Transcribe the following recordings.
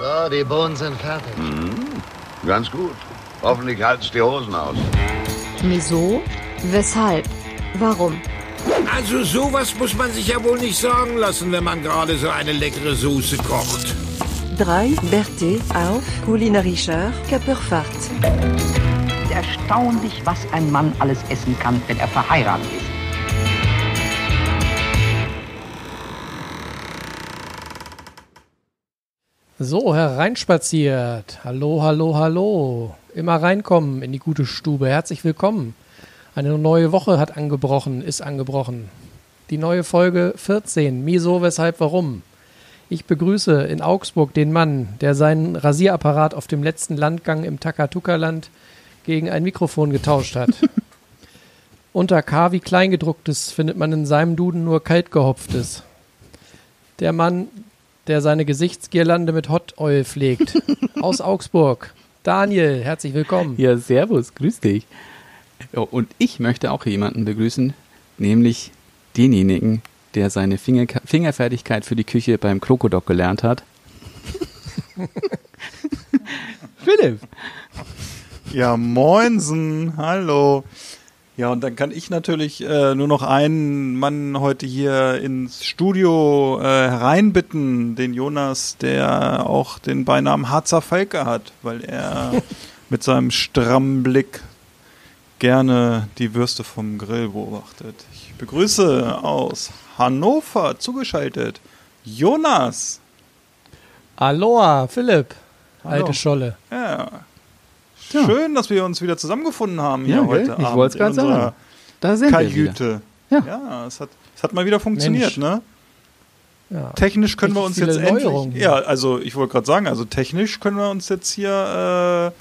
So, die Bohnen sind fertig. Ganz gut. Hoffentlich halt's die Hosen aus. Wieso? Weshalb? Warum? Also sowas muss man sich ja wohl nicht sagen lassen, wenn man gerade so eine leckere Soße kocht. 3. Berthe auf kulinarischer Körperfahrt. Erstaunlich, was ein Mann alles essen kann, wenn er verheiratet ist. So, hereinspaziert. Hallo, hallo, hallo. Immer reinkommen in die gute Stube. Herzlich willkommen. Eine neue Woche hat angebrochen, ist angebrochen. Die neue Folge 14. Wieso, weshalb, warum? Ich begrüße in Augsburg den Mann, der seinen Rasierapparat auf dem letzten Landgang im Takatuka-Land gegen ein Mikrofon getauscht hat. Unter K wie Kleingedrucktes findet man in seinem Duden nur kaltgehopftes. Der Mann, der seine Gesichtsgirlande mit Hot Oil pflegt. Aus Augsburg. Daniel, herzlich willkommen. Ja, servus, grüß dich. Ja, und ich möchte auch jemanden begrüßen, nämlich denjenigen, der seine Finger Fingerfertigkeit für die Küche beim Krokodok gelernt hat. Philipp. Ja, moinsen, hallo. Ja, und dann kann ich natürlich äh, nur noch einen Mann heute hier ins Studio äh, hereinbitten, den Jonas, der auch den Beinamen Harzer Falke hat, weil er mit seinem strammen Blick gerne die Würste vom Grill beobachtet. Ich begrüße aus Hannover zugeschaltet Jonas. Aloha, Philipp. Hallo. Alte Scholle. Ja. Ja. Schön, dass wir uns wieder zusammengefunden haben hier Ja, heute gell? Ich in grad unserer sagen. Da sind wir wieder. Kajüte. Ja. ja, es, hat, es hat mal wieder funktioniert, Mensch. ne? Ja. Technisch können wir uns jetzt endlich. Neuerungen. Ja, also ich wollte gerade sagen, also technisch können wir uns jetzt hier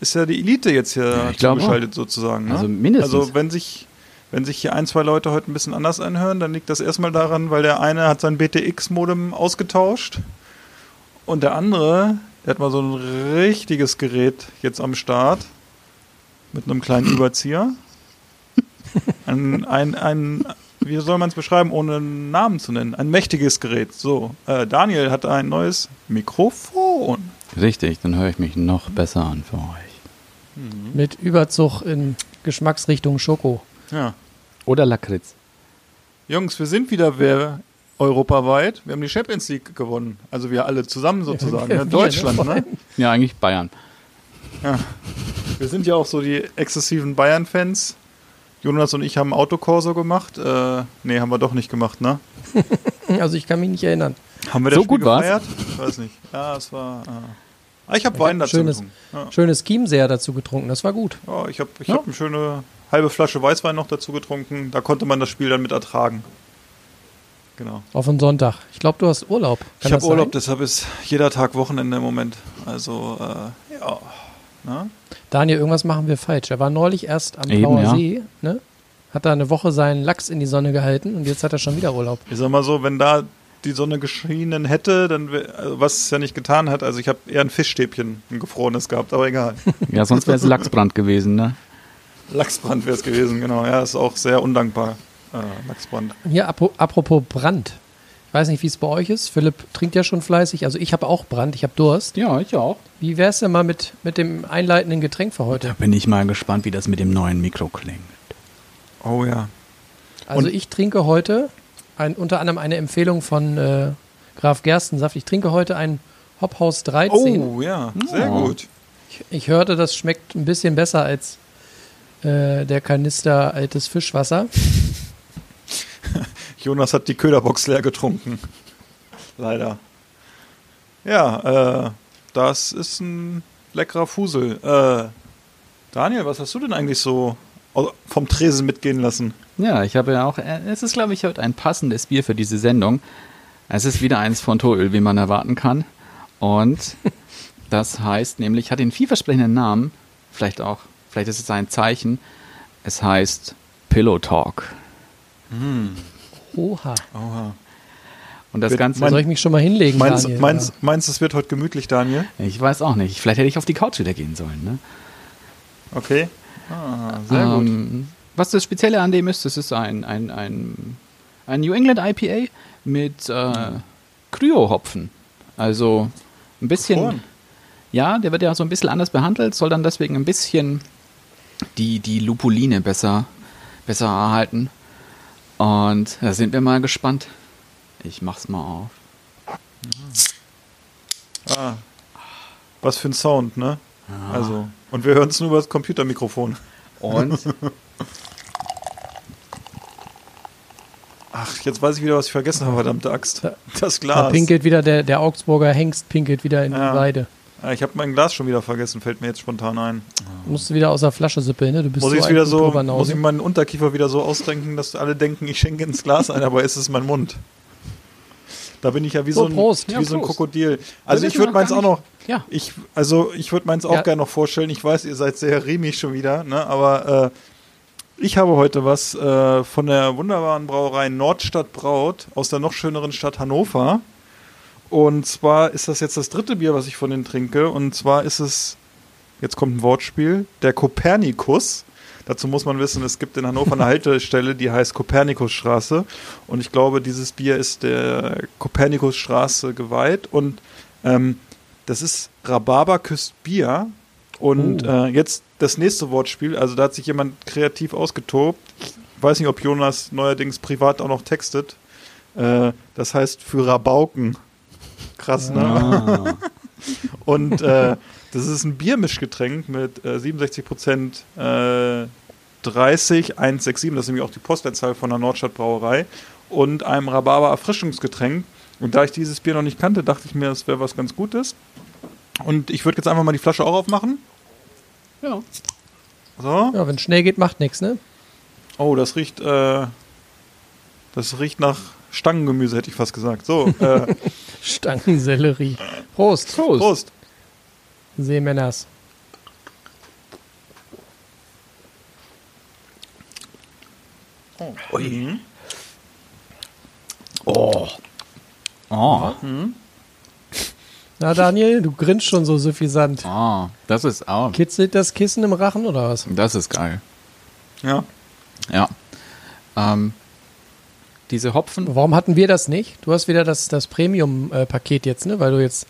äh, ist ja die Elite jetzt hier Ja, zugeschaltet sozusagen. Ne? Also mindestens. Also wenn sich wenn sich hier ein, zwei Leute heute ein bisschen anders anhören, dann liegt das erstmal daran, weil der eine hat sein BTX-Modem ausgetauscht und der andere, der hat mal so ein richtiges Gerät jetzt am Start mit einem kleinen Überzieher. Ein, ein, ein, wie soll man es beschreiben, ohne einen Namen zu nennen? Ein mächtiges Gerät. So, äh, Daniel hat ein neues Mikrofon. Richtig, dann höre ich mich noch besser an für euch. Mit Überzug in Geschmacksrichtung Schoko. Ja. Oder Lakritz. Jungs, wir sind wieder wer europaweit. Wir haben die Champions League gewonnen. Also wir alle zusammen sozusagen. Wir, Ja, ne? Deutschland, ne? Ja, eigentlich Bayern. Wir sind ja auch so die exzessiven Bayern-Fans. Jonas und ich haben Autokorso gemacht. Äh, nee, haben wir doch nicht gemacht, ne? Also ich kann mich nicht erinnern. Haben wir das So Spiel gut war's? gefeiert? Ich weiß nicht. Ja, es war. Äh, ah, ich habe Wein hab dazu schönes- getrunken. Ja. Schönes Chiemseer dazu getrunken, das war gut. Ja, ich habe ich Ja. hab eine schöne halbe Flasche Weißwein noch dazu getrunken. Da konnte man das Spiel dann mit ertragen. Genau. Auf einen Sonntag. Ich glaube, du hast Urlaub. Kann ich habe das Urlaub, sein? deshalb ist jeder Tag Wochenende im Moment. Also, äh, ja. Ne? Daniel, irgendwas machen wir falsch. Er war neulich erst am Eben, Blauer ja. See, ne? Hat da eine Woche seinen Lachs in die Sonne gehalten und jetzt hat er schon wieder Urlaub. Ich sag mal so, wenn da die Sonne geschienen hätte, dann also was es ja nicht getan hat, also ich habe eher ein Fischstäbchen, ein gefrorenes gehabt, aber egal. Ja, sonst wäre es Lachsbrand gewesen, ne? Lachsbrand wäre es gewesen, genau. Ja, ist auch sehr undankbar. Äh, Lachsbrand. Hier, apro- apropos Brand. Ich weiß nicht, wie es bei euch ist. Philipp trinkt ja schon fleißig. Also ich habe auch Brand, ich habe Durst. Ja, ich auch. Wie wär's denn mal mit, mit dem einleitenden Getränk für heute? Da bin ich mal gespannt, wie das mit dem neuen Mikro klingt. Oh ja. Also ich trinke heute ein, unter anderem eine Empfehlung von äh, Graf Gerstensaft. Ich trinke heute ein Hophaus 13. Oh ja, sehr Oh. gut. Ich, ich hörte, das schmeckt ein bisschen besser als äh, der Kanister altes Fischwasser. Jonas hat die Köderbox leer getrunken. Leider. Ja, äh, das ist ein leckerer Fusel. Äh, Daniel, was hast du denn eigentlich so au- vom Tresen mitgehen lassen? Ja, ich habe ja auch, äh, es ist, glaube ich, heute ein passendes Bier für diese Sendung. Es ist wieder eins von Toröl, wie man erwarten kann. Und das heißt nämlich, hat den vielversprechenden Namen, vielleicht auch, vielleicht ist es ein Zeichen, es heißt Pillow Talk. Oha. Oha. Und das Wird Ganze, mein- Soll ich mich schon mal hinlegen, Meinst, Daniel? meinst, meinst du, es wird heute gemütlich, Daniel? ich weiß auch nicht, vielleicht hätte ich auf die Couch wieder gehen sollen. Ne? Okay. Ah, sehr gut. Ähm, was das Spezielle an dem ist, das ist ein, ein, ein, ein New England IPA mit äh, Kryo-Hopfen. Also ein bisschen, Korn? ja, der wird ja so ein bisschen anders behandelt, soll dann deswegen ein bisschen die, die Lupuline besser, besser erhalten. Und da sind wir mal gespannt. Ich mach's mal auf. Ah, was für ein Sound, ne? Also, und wir hören es nur über das Computermikrofon. Und Ach, jetzt weiß ich wieder, was ich vergessen habe, verdammte Axt. Das Da Glas. pinkelt wieder der, der Augsburger Hengst pinkelt wieder in Ja. die Weide. Ah, Ich habe mein Glas schon wieder vergessen, fällt mir jetzt spontan ein. Musst du wieder aus der Flasche sippeln, ne? Du bist Muss so wieder so, muss ich meinen Unterkiefer wieder so ausrenken, dass alle denken, ich schenke ins Glas ein, aber es ist mein Mund. Da bin ich ja wie so, So, ein, wie Ja, so ein. Krokodil. Also ich würde meins auch noch, ja, ich, also ich würde meins auch Ja. gerne noch vorstellen. Ich weiß, ihr seid sehr riemig schon wieder, ne? aber äh, ich habe heute was äh, von der wunderbaren Brauerei Nordstadt Braut aus der noch schöneren Stadt Hannover. Und zwar ist das jetzt das dritte Bier, was ich von denen trinke. Und zwar ist es, jetzt kommt ein Wortspiel, der Kopernikus. Dazu muss man wissen, es gibt in Hannover eine Haltestelle, die heißt Kopernikusstraße. Und ich glaube, dieses Bier ist der Kopernikusstraße geweiht. Und ähm, das ist Rhabarber küsst Bier. Und Oh. äh, jetzt das nächste Wortspiel. Also da hat sich jemand kreativ ausgetobt. Ich weiß nicht, ob Jonas neuerdings privat auch noch textet. Äh, das heißt für Rabauken. Krass, ne? Ah. Und äh, das ist ein Biermischgetränk mit äh, 67 Prozent äh, 30 167, das ist nämlich auch die Postleitzahl von der Nordstadt Brauerei und einem Rhabarber Erfrischungsgetränk. Und da ich dieses Bier noch nicht kannte, dachte ich mir, das wäre was ganz Gutes. Und ich würde jetzt einfach mal die Flasche auch aufmachen. ja. So. Ja, wenn schnell geht, macht nichts, ne? Oh, das riecht, äh, das riecht nach Stangengemüse, hätte ich fast gesagt. So, äh, Stangensellerie. Prost. Prost. Prost. Seemänners. Mhm. Oh. Oh. Na, Daniel, du grinst schon so suffisant. Oh. Das ist auch. Kitzelt das Kissen im Rachen oder was? Das ist geil. Ja. Ja. Ähm, diese Hopfen. Warum hatten wir das nicht? Du hast wieder das, das Premium-Paket jetzt, ne? Weil du jetzt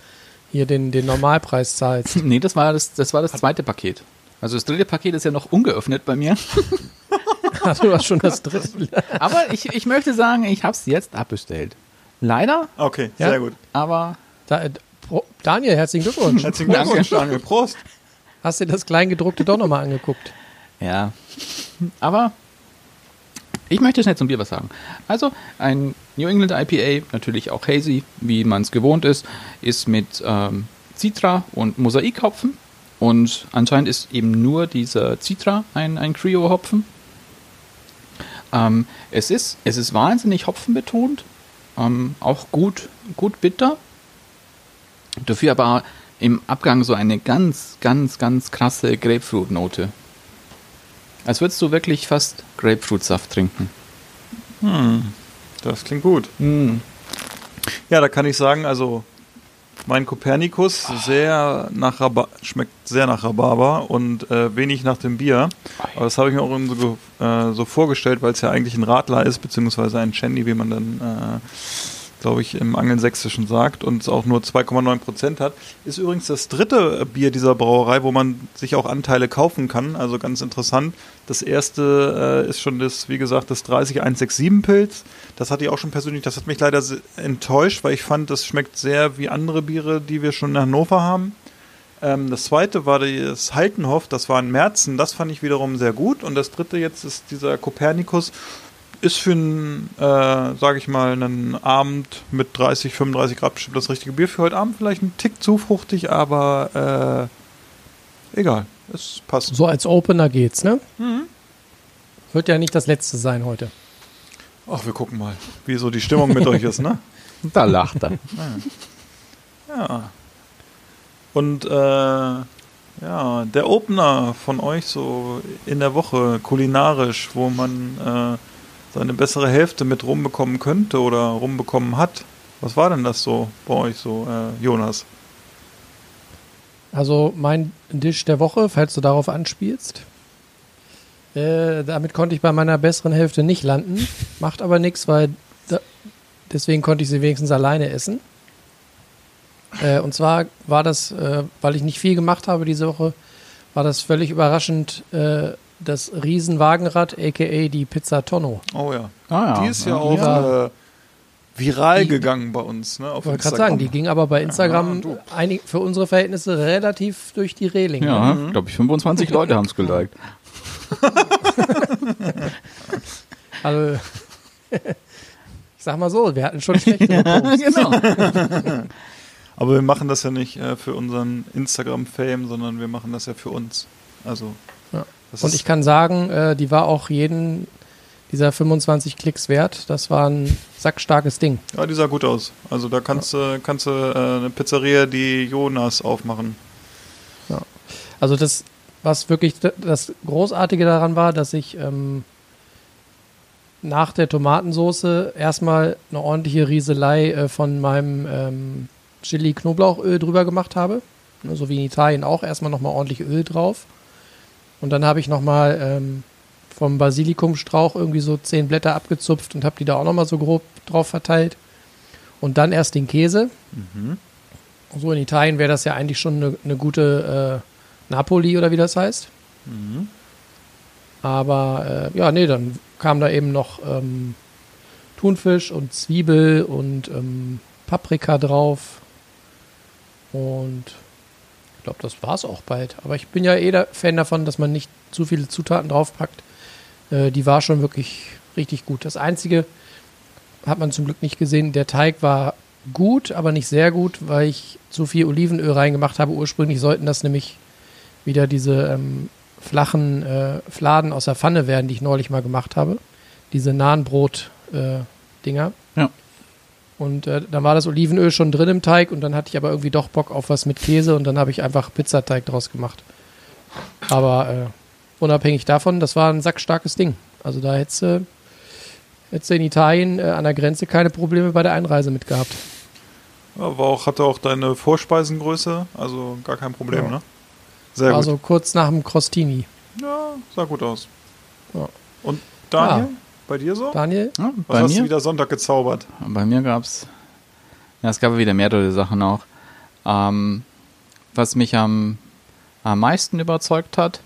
hier den, den Normalpreis zahlst. Nee, das war das, das war das zweite Paket. Also das dritte Paket ist ja noch ungeöffnet bei mir. du hast schon das dritte. Aber ich, ich möchte sagen, ich habe es jetzt abbestellt. Leider, Okay, Ja. sehr gut. aber Da, äh, Daniel, herzlichen Glückwunsch. Herzlichen Glückwunsch, Daniel. Prost. Hast dir das Kleingedruckte doch nochmal angeguckt? ja. Aber ich möchte schnell zum Bier was sagen. Also ein New England IPA, natürlich auch hazy, wie man es gewohnt ist, ist mit ähm, Citra und Mosaikhopfen. Und anscheinend ist eben nur dieser Citra ein, ein Creo-Hopfen. Ähm, es, ist, es ist wahnsinnig hopfenbetont, ähm, auch gut, gut bitter. Dafür aber im Abgang so eine ganz, ganz, ganz krasse Grapefruit-Note. Als würdest du wirklich fast Grapefruitsaft trinken. Das klingt gut. Ja, da kann ich sagen, also mein Kopernikus sehr nach Rhaba schmeckt sehr nach Rhabarber und äh, wenig nach dem Bier. Aber das habe ich mir auch so, äh, so vorgestellt, weil es ja eigentlich ein Radler ist, beziehungsweise ein Shandy, wie man dann, äh, glaube ich, im Angelsächsischen sagt und es auch nur 2,9 Prozent hat. Ist übrigens das dritte Bier dieser Brauerei, wo man sich auch Anteile kaufen kann. Also ganz interessant. Das erste äh, ist schon das, wie gesagt, das 30167 Pilz. Das hatte ich auch schon persönlich, das hat mich leider enttäuscht, weil ich fand, das schmeckt sehr wie andere Biere, die wir schon in Hannover haben. Ähm, das zweite war das Haltenhoff, das war in Merzen, das fand ich wiederum sehr gut. Und das dritte jetzt ist dieser Kopernikus, ist für einen, äh, sage ich mal, einen Abend mit 30, 35 Grad bestimmt das richtige Bier. Für heute Abend vielleicht ein Tick zu fruchtig, aber äh, egal, es passt. So als Opener geht's, ne? Wird ja nicht das letzte sein heute. Ach, wir gucken mal, wie so die Stimmung mit euch ist, ne? Da lacht er. Ja. Und äh, ja, der Opener von euch so in der Woche kulinarisch, wo man äh, seine bessere Hälfte mit rumbekommen könnte oder rumbekommen hat. Was war denn das so bei euch so, äh, Jonas? Also mein Dish der Woche, falls du darauf anspielst. Äh, damit konnte ich bei meiner besseren Hälfte nicht landen. Macht aber nichts, weil da, deswegen konnte ich sie wenigstens alleine essen. Äh, und zwar war das, äh, weil ich nicht viel gemacht habe diese Woche, war das völlig überraschend äh, das Riesenwagenrad, aka die Pizza Tonno. Oh ja. Ah, ja. Die ist ja, Ja, auch war- äh, viral die- gegangen bei uns. Ne, auf Ich wollte gerade Instagram. sagen, die ging aber bei Instagram Ja, einig, für unsere Verhältnisse relativ durch die Reling. Ja, glaube ich, 25 Leute haben es geliked. Also, ich sag mal so, wir hatten schon schlechtere Posts. genau. Aber wir machen das ja nicht äh, für unseren Instagram-Fame, sondern wir machen das ja für uns. Also. Ja. Das Und ich kann sagen, äh, die war auch jeden dieser 25 Klicks wert. Das war ein sackstarkes Ding. Ja, die sah gut aus. Also da kannst du kannst du äh, eine Pizzeria, die Jonas aufmachen. Also das, was wirklich das Großartige daran war, dass ich ähm, nach der Tomatensoße erstmal eine ordentliche Rieselei äh, von meinem ähm, Chili-Knoblauchöl drüber gemacht habe. So wie in Italien auch. Erstmal nochmal ordentlich Öl drauf. Und dann habe ich nochmal ähm, vom Basilikumstrauch irgendwie so zehn Blätter abgezupft und habe die da auch nochmal so grob drauf verteilt. Und dann erst den Käse. So in Italien wäre das ja eigentlich schon eine, eine gute äh, Napoli oder wie das heißt. Aber äh, ja, nee, dann kam da eben noch ähm, Thunfisch und Zwiebel und ähm, Paprika drauf. Und glaube, das war's auch bald. Aber ich bin ja eh der Fan davon, dass man nicht zu viele Zutaten draufpackt. Äh, die war schon wirklich richtig gut. Das Einzige hat man zum Glück nicht gesehen. Der Teig war gut, aber nicht sehr gut, weil ich zu viel Olivenöl reingemacht habe. Ursprünglich sollten das nämlich wieder diese ähm, flachen äh, Fladen aus der Pfanne werden, die ich neulich mal gemacht habe. Diese Nahenbrot-Dinger. Ja. Und äh, dann war das Olivenöl schon drin im Teig und dann hatte ich aber irgendwie doch Bock auf was mit Käse und dann habe ich einfach Pizzateig draus gemacht. Aber äh, unabhängig davon, das war ein sackstarkes Ding. Also da hättest du hättest du in Italien äh, an der Grenze keine Probleme bei der Einreise mit gehabt. War auch, hatte auch deine Vorspeisengröße, also gar kein Problem, Ja. ne? Sehr War gut. so kurz nach dem Crostini. Ja, sah gut aus. Ja. Und Daniel, Ja. Bei dir so? Daniel? Ja, Was bei hast du mir? wieder Sonntag gezaubert? Bei mir gab's, ja, es gab wieder mehrere Sachen auch. Ähm, was mich am, am meisten überzeugt hat,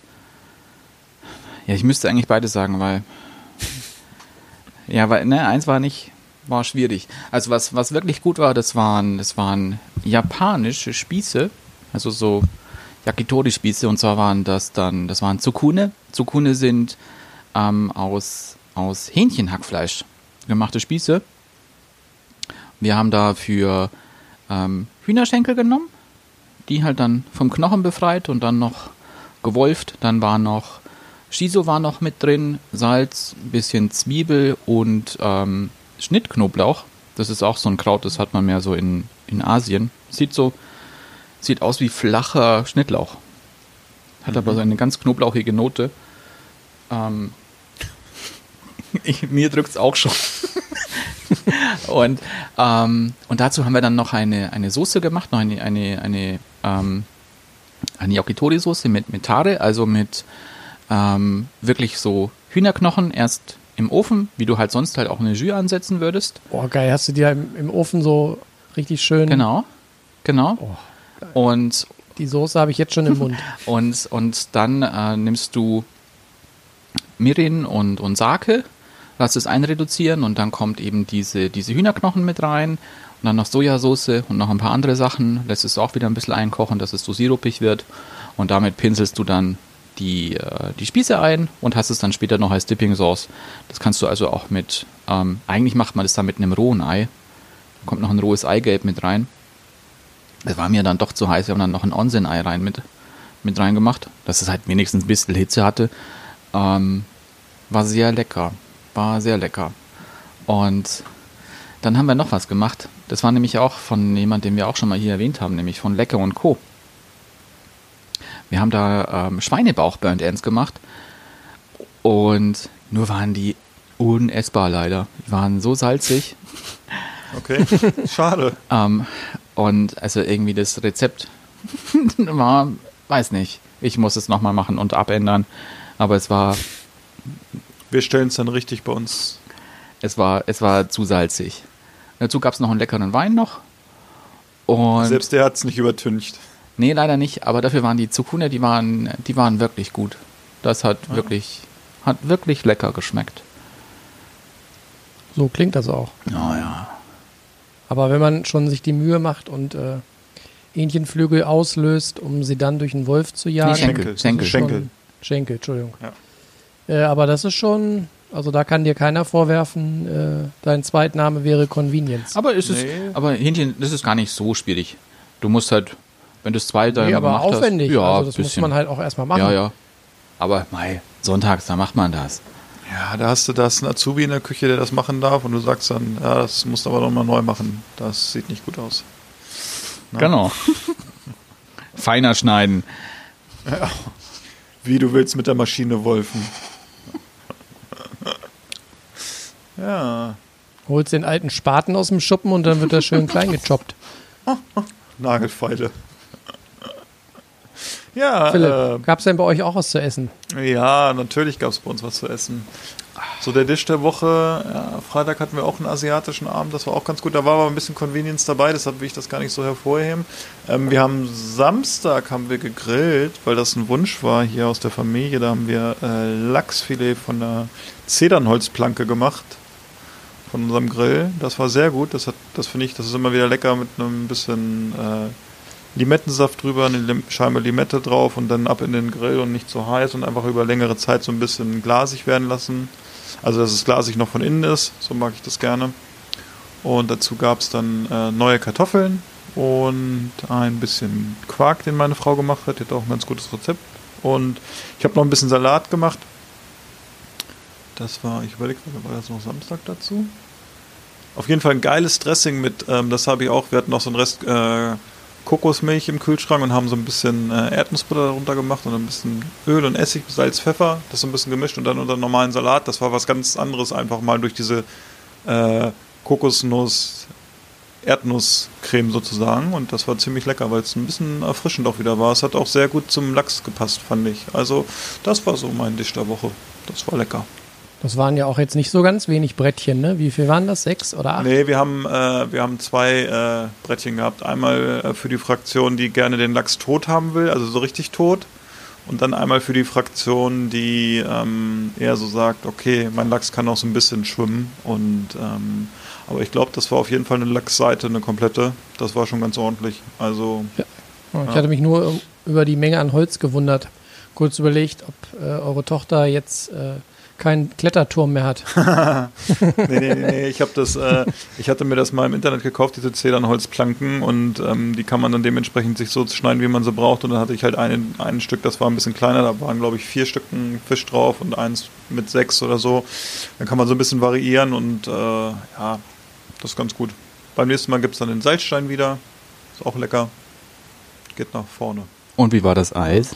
ja, ich müsste eigentlich beides sagen, weil, ja, weil, ne, eins war nicht, war schwierig. Also was, was wirklich gut war, das waren, das waren japanische Spieße, also so Yakitori-Spieße, und zwar waren das dann, das waren Tsukune. Tsukune sind ähm, aus, aus Hähnchenhackfleisch gemachte Spieße. Wir haben dafür ähm, Hühnerschenkel genommen, die halt dann vom Knochen befreit und dann noch gewolft. Dann war noch Shiso war noch mit drin, Salz, ein bisschen Zwiebel und ähm, Schnittknoblauch. Das ist auch so ein Kraut, das hat man mehr so in, in Asien. Sieht so, sieht aus wie flacher Schnittlauch. Hat aber so eine ganz knoblauchige Note. Ähm, ich, mir drückt's auch schon. und, ähm, und dazu haben wir dann noch eine, eine Soße gemacht, noch eine, eine, eine, ähm, eine Yakitori-Soße mit, mit Tare, also mit ähm, wirklich so Hühnerknochen erst im Ofen, wie du halt sonst halt auch eine Jus ansetzen würdest. Boah, geil. Hast du dir im, im Ofen so richtig schön. Genau, genau. Oh, Und, die Soße habe ich jetzt schon im Mund. und, und dann äh, nimmst du Mirin und, und Sake, lass es einreduzieren und dann kommt eben diese, diese Hühnerknochen mit rein und dann noch Sojasauce und noch ein paar andere Sachen, lässt es auch wieder ein bisschen einkochen, dass es so sirupig wird und damit pinselst du dann die, äh, die Spieße ein und hast es dann später noch als Dipping Sauce. Das kannst du also auch mit, ähm, eigentlich macht man das dann mit einem rohen Ei. Da kommt noch ein rohes Eigelb mit rein. Das war mir dann doch zu heiß. Wir haben dann noch ein Onsen-Ei rein mit, mit reingemacht, dass es halt wenigstens ein bisschen Hitze hatte. Ähm, war sehr lecker. War sehr lecker. Und dann haben wir noch was gemacht. Das war nämlich auch von jemand, den wir auch schon mal hier erwähnt haben, nämlich von Lecker und Co. Wir haben da ähm, Schweinebauch Burnt Ends gemacht. Und nur waren die unessbar leider. Die waren so salzig. Okay, schade. Ähm, und also irgendwie das Rezept war, weiß nicht. Ich muss es nochmal machen und abändern. Aber es war, Wir stellen es dann richtig bei uns. es war, es war zu salzig. Dazu gab es noch einen leckeren Wein noch. Und Selbst der hat's nicht übertüncht. nee, leider nicht, aber dafür waren die Zucchini, die waren, die waren wirklich gut. Das hat wirklich, hat wirklich lecker geschmeckt. So klingt das auch. Ja, ja. Aber wenn man schon sich die Mühe macht und äh, Hähnchenflügel auslöst, um sie dann durch einen Wolf zu jagen. Nee, Schenkel, Schenkel. schon- Schenkel. Schenkel, Entschuldigung. Ja. Äh, aber das ist schon, also da kann dir keiner vorwerfen, äh, dein Zweitname wäre Convenience. Aber es ist, Nee. aber Hähnchen, das ist gar nicht so schwierig. Du musst halt, wenn du es zwei nee, Tage aber gemacht aufwendig. hast, ja, also das muss bisschen. man halt auch erstmal machen. Ja, ja. Aber mei, sonntags, da macht man das. Ja, da hast du das ein Azubi in der Küche, der das machen darf und du sagst dann, ja, das musst du aber nochmal neu machen. Das sieht nicht gut aus. Na? Genau. Feiner schneiden. Wie du willst mit der Maschine wolfen. Ja, Holst den alten Spaten aus dem Schuppen und dann wird er schön klein gechoppt. Nagelfeile. ja, Philipp, gab's denn bei euch auch was zu essen? äh, ja, natürlich gab es bei uns was zu essen. So der Tisch der Woche, ja, Freitag hatten wir auch einen asiatischen Abend, das war auch ganz gut. Da war aber ein bisschen Convenience dabei, deshalb will ich das gar nicht so hervorheben. Ähm, wir haben Samstag haben wir gegrillt, weil das ein Wunsch war hier aus der Familie. Da haben wir äh, Lachsfilet von der Zedernholzplanke gemacht von unserem Grill. Das war sehr gut. Das das finde ich, das ist immer wieder lecker mit einem bisschen äh, Limettensaft drüber, eine Lim Scheibe Limette drauf und dann ab in den Grill und nicht so heiß und einfach über längere Zeit so ein bisschen glasig werden lassen. Also dass es glasig noch von innen ist, so mag ich das gerne. Und dazu gab es dann äh, neue Kartoffeln und ein bisschen Quark, den meine Frau gemacht hat. Die hat auch ein ganz gutes Rezept. Und ich habe noch ein bisschen Salat gemacht. Das war, ich überlege, war das noch Samstag dazu? Auf jeden Fall ein geiles Dressing mit, ähm, das habe ich auch, wir hatten noch so einen Rest äh, Kokosmilch im Kühlschrank und haben so ein bisschen äh, Erdnussbutter darunter gemacht und ein bisschen Öl und Essig, Salz, Pfeffer, das so ein bisschen gemischt und dann unter normalen Salat. Das war was ganz anderes, einfach mal durch diese äh, Kokosnuss Erdnusscreme sozusagen und das war ziemlich lecker, weil es ein bisschen erfrischend auch wieder war. Es hat auch sehr gut zum Lachs gepasst, fand ich. Also das war so mein Dish der Woche. Das war lecker. Das waren ja auch jetzt nicht so ganz wenig Brettchen, ne? Wie viel waren das? Sechs oder acht? Nee, wir haben, äh, wir haben zwei äh, Brettchen gehabt. Einmal äh, für die Fraktion, die gerne den Lachs tot haben will, also so richtig tot. Und dann einmal für die Fraktion, die ähm, eher so sagt, okay, mein Lachs kann auch so ein bisschen schwimmen. Und ähm, aber ich glaube, das war auf jeden Fall eine Lachsseite, eine komplette. Das war schon ganz ordentlich. Also Ich hatte mich nur über die Menge an Holz gewundert. Kurz überlegt, ob äh, eure Tochter jetzt äh, keinen Kletterturm mehr hat. nee, nee, nee, nee. Ich habe das, äh, ich hatte mir das mal im Internet gekauft, diese Zedernholzplanken und ähm, die kann man dann dementsprechend sich so schneiden, wie man sie braucht. Und dann hatte ich halt ein, ein Stück, das war ein bisschen kleiner, da waren glaube ich vier Stücken Fisch drauf und eins mit sechs oder so. Dann kann man so ein bisschen variieren und äh, ja, das ist ganz gut. Beim nächsten Mal gibt es dann den Salzstein wieder. Ist auch lecker. Geht nach vorne. Und wie war das Eis?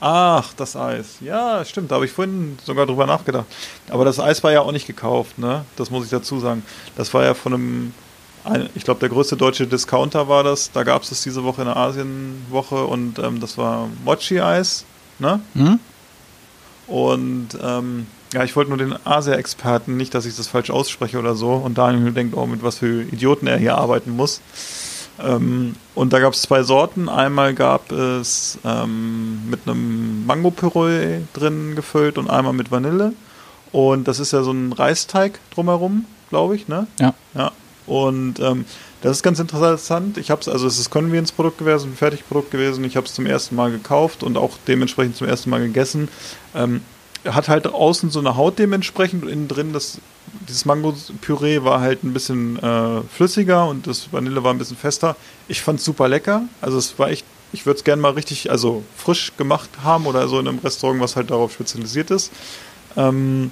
Ach, das Eis. Ja, stimmt. Da habe ich vorhin sogar drüber nachgedacht. Aber das Eis war ja auch nicht gekauft, ne? Das muss ich dazu sagen. Das war ja von einem, ein, ich glaube, der größte deutsche Discounter war das. Da gab es das diese Woche in der Asienwoche und ähm, das war Mochi-Eis, ne? Hm? Und ähm, ja, ich wollte nur den Asia-Experten, nicht, dass ich das falsch ausspreche oder so. Und Daniel denkt, oh, mit was für Idioten er hier arbeiten muss. Ähm, und da gab es zwei Sorten. Einmal gab es ähm, mit einem Mango-Püree drin gefüllt und einmal mit Vanille. Und das ist ja so ein Reisteig drumherum, glaube ich, ne? Ja. Ja. Und ähm, das ist ganz interessant. Ich habe es, also es ist Convenience-Produkt gewesen, ein Fertigprodukt gewesen. Ich habe es zum ersten Mal gekauft und auch dementsprechend zum ersten Mal gegessen. Hat halt außen so eine Haut dementsprechend und innen drin das dieses Mango-Püree war halt ein bisschen äh, flüssiger und das Vanille war ein bisschen fester. Ich fand es super lecker. Also es war echt, ich würde es gerne mal richtig, also frisch gemacht haben oder so in einem Restaurant, was halt darauf spezialisiert ist. Ähm,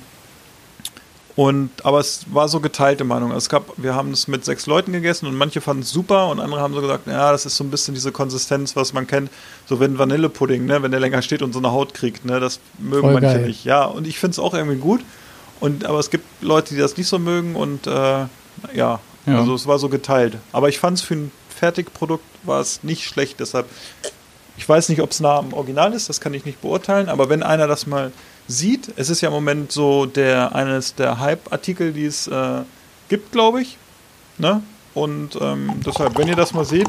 und aber es war so geteilte Meinung. Also es gab, wir haben es mit sechs Leuten gegessen und manche fanden es super und andere haben so gesagt, ja, das ist so ein bisschen diese Konsistenz, was man kennt, so wenn Vanillepudding, ne, wenn der länger steht und so eine Haut kriegt, ne, das mögen Voll manche geil. nicht. Ja, und ich finde es auch irgendwie gut. Und aber es gibt Leute, die das nicht so mögen und äh, ja, Ja. also es war so geteilt. Aber ich fand es für ein Fertigprodukt war es nicht schlecht. Deshalb, ich weiß nicht, ob es nah am Original ist, das kann ich nicht beurteilen. Aber wenn einer das mal sieht, es ist ja im Moment so der eines der Hype-Artikel, die es äh, gibt, glaube ich. Ne? Und ähm, deshalb, wenn ihr das mal seht,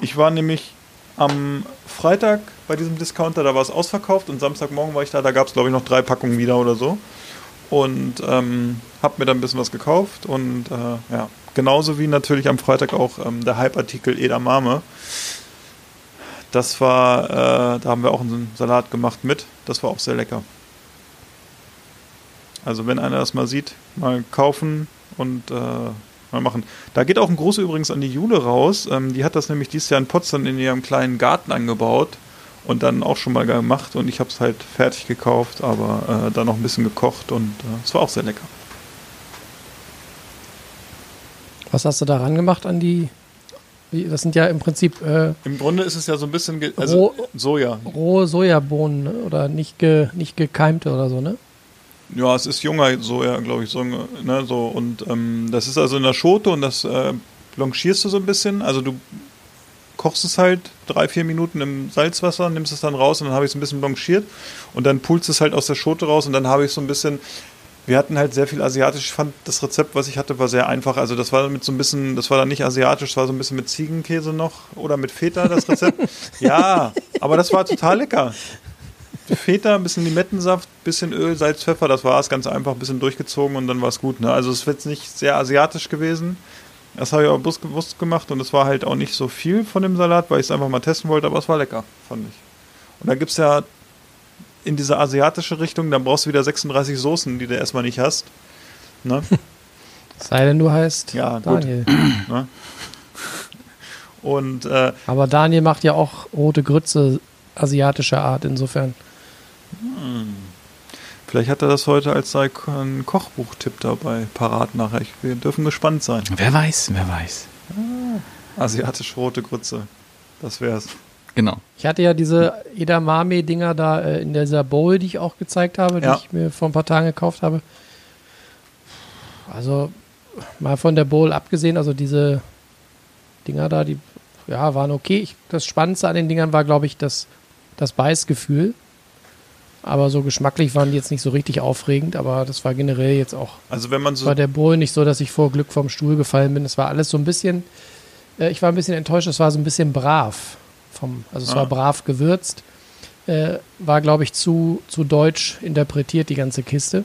ich war nämlich am Freitag bei diesem Discounter, da war es ausverkauft und Samstagmorgen war ich da, da gab es glaube ich noch drei Packungen wieder oder so. Und ähm, habe mir dann ein bisschen was gekauft und äh, ja, genauso wie natürlich am Freitag auch ähm, der Hype-Artikel Edamame. Das war, äh, da haben wir auch einen Salat gemacht mit, das war auch sehr lecker. Also wenn einer das mal sieht, mal kaufen und äh, mal machen. Da geht auch ein Gruß übrigens an die Jule raus. Ähm, die hat das nämlich dieses Jahr in Potsdam in ihrem kleinen Garten angebaut und dann auch schon mal gemacht und ich habe es halt fertig gekauft, aber äh, dann noch ein bisschen gekocht und äh, es war auch sehr lecker. Was hast du daran gemacht an die? Das sind ja im Prinzip äh, Im Grunde ist es ja so ein bisschen also Roh- Soja. rohe Sojabohnen ne? oder nicht, ge, nicht gekeimte oder so, ne? Ja, es ist junger Soja, glaube ich, so, ne, so und ähm, das ist also in der Schote und das äh, blanchierst du so ein bisschen. Also du kochst es halt drei, vier Minuten im Salzwasser, nimmst es dann raus und dann habe ich es ein bisschen blanchiert und dann pulst es halt aus der Schote raus und dann habe ich so ein bisschen. Wir hatten halt sehr viel asiatisch. Ich fand das Rezept, was ich hatte, war sehr einfach. Also das war mit so ein bisschen, das war dann nicht asiatisch, das war so ein bisschen mit Ziegenkäse noch oder mit Feta das Rezept. ja, aber das war total lecker. Feta, ein bisschen Limettensaft, bisschen Öl, Salz, Pfeffer, das war es ganz einfach, ein bisschen durchgezogen und dann war es gut. Ne? Also es wird jetzt nicht sehr asiatisch gewesen. Das habe ich aber bewusst- bewusst gemacht und es war halt auch nicht so viel von dem Salat, weil ich es einfach mal testen wollte, aber es war lecker, fand ich. Und dann gibt es ja in diese asiatische Richtung, dann brauchst du wieder 36 Soßen, die du erstmal nicht hast. Ne? Sei denn, du heißt Ja. Daniel. ne? Und äh, Aber Daniel macht ja auch rote Grütze asiatischer Art, insofern. Vielleicht hat er das heute als sei ein Kochbuchtipp dabei, parat nachher. Ich, wir dürfen gespannt sein. Wer weiß, wer weiß. Asiatisch rote Grütze. Das wär's. Genau. Ich hatte ja diese Edamame-Dinger da äh, in dieser Bowl, die ich auch gezeigt habe, die Ja. ich mir vor ein paar Tagen gekauft habe. Also mal von der Bowl abgesehen, also diese Dinger da, die ja, waren okay. Ich, das Spannendste an den Dingern war, glaube ich, das, das Beißgefühl. Aber so geschmacklich waren die jetzt nicht so richtig aufregend, aber das war generell jetzt auch Also wenn man so bei der Bowl nicht so, dass ich vor Glück vom Stuhl gefallen bin. Es war alles so ein bisschen, äh, ich war ein bisschen enttäuscht, es war so ein bisschen brav. Vom, also es Ah. war brav gewürzt. Äh, war, glaube ich, zu, zu deutsch interpretiert, die ganze Kiste.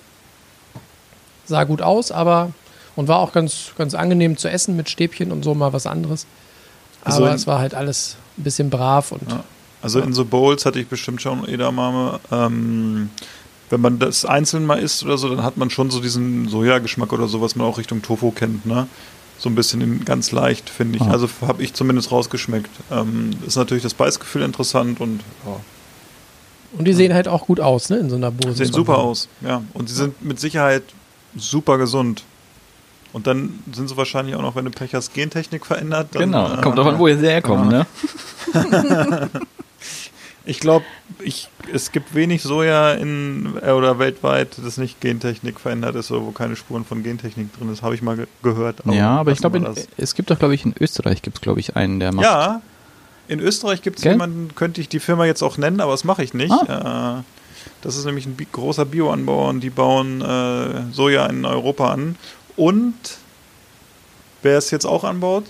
Sah gut aus, aber und war auch ganz, ganz angenehm zu essen mit Stäbchen und so mal was anderes. Also Aber in- es war halt alles ein bisschen brav und Ja. Also in so Bowls hatte ich bestimmt schon Edamame. Ähm, wenn man das einzeln mal isst oder so, dann hat man schon so diesen Sojageschmack oder so, was man auch Richtung Tofu kennt, ne? So ein bisschen ganz leicht, finde ich. Ah. Also habe ich zumindest rausgeschmeckt. Ähm, ist natürlich das Beißgefühl interessant und ja, Und die sehen halt auch gut aus, ne, in so einer Bose. sehen super aus. Ja. Und sie sind mit Sicherheit super gesund. Und dann sind sie wahrscheinlich auch noch, wenn du Pech hast, Gentechnik verändert. Dann, Genau. äh, Kommt drauf an, wo ihr herkommt, Ja. ne? Ich glaube, es gibt wenig Soja in äh, oder weltweit, das nicht Gentechnik verändert ist oder wo keine Spuren von Gentechnik drin ist. Habe ich mal ge gehört. ja, aber ich glaube, es gibt doch, glaube ich, in Österreich gibt es, glaube ich, einen, der macht. Ja, in Österreich gibt es jemanden, könnte ich die Firma jetzt auch nennen, aber das mache ich nicht. Äh, das ist nämlich ein bi großer Bioanbauer und die bauen äh, Soja in Europa an. Und wer es jetzt auch anbaut,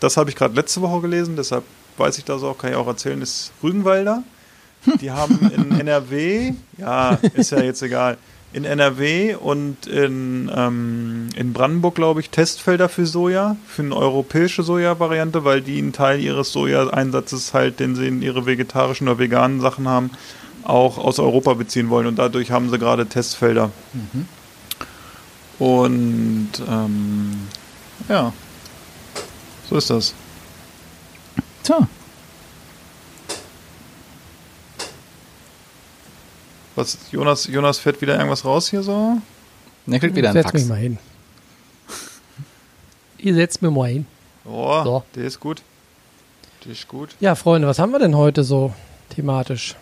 das habe ich gerade letzte Woche gelesen, deshalb weiß ich das auch, kann ich auch erzählen, ist Rügenwalder. Die haben in NRW, ja, ist ja jetzt egal, in NRW und in, ähm, in Brandenburg, glaube ich, Testfelder für Soja, für eine europäische Soja-Variante, weil die einen Teil ihres Soja-Einsatzes halt, den sie in ihre vegetarischen oder veganen Sachen haben, auch aus Europa beziehen wollen. Und dadurch haben sie gerade Testfelder. Und ähm, ja, so ist das. Tja. Was, Jonas, Jonas fährt wieder irgendwas raus hier so? Der kriegt wieder einen Setz mich Fax. mal hin. Ihr setzt mir mal hin. Oh, So. der ist gut. Der ist gut. Ja, Freunde, was haben wir denn heute so thematisch?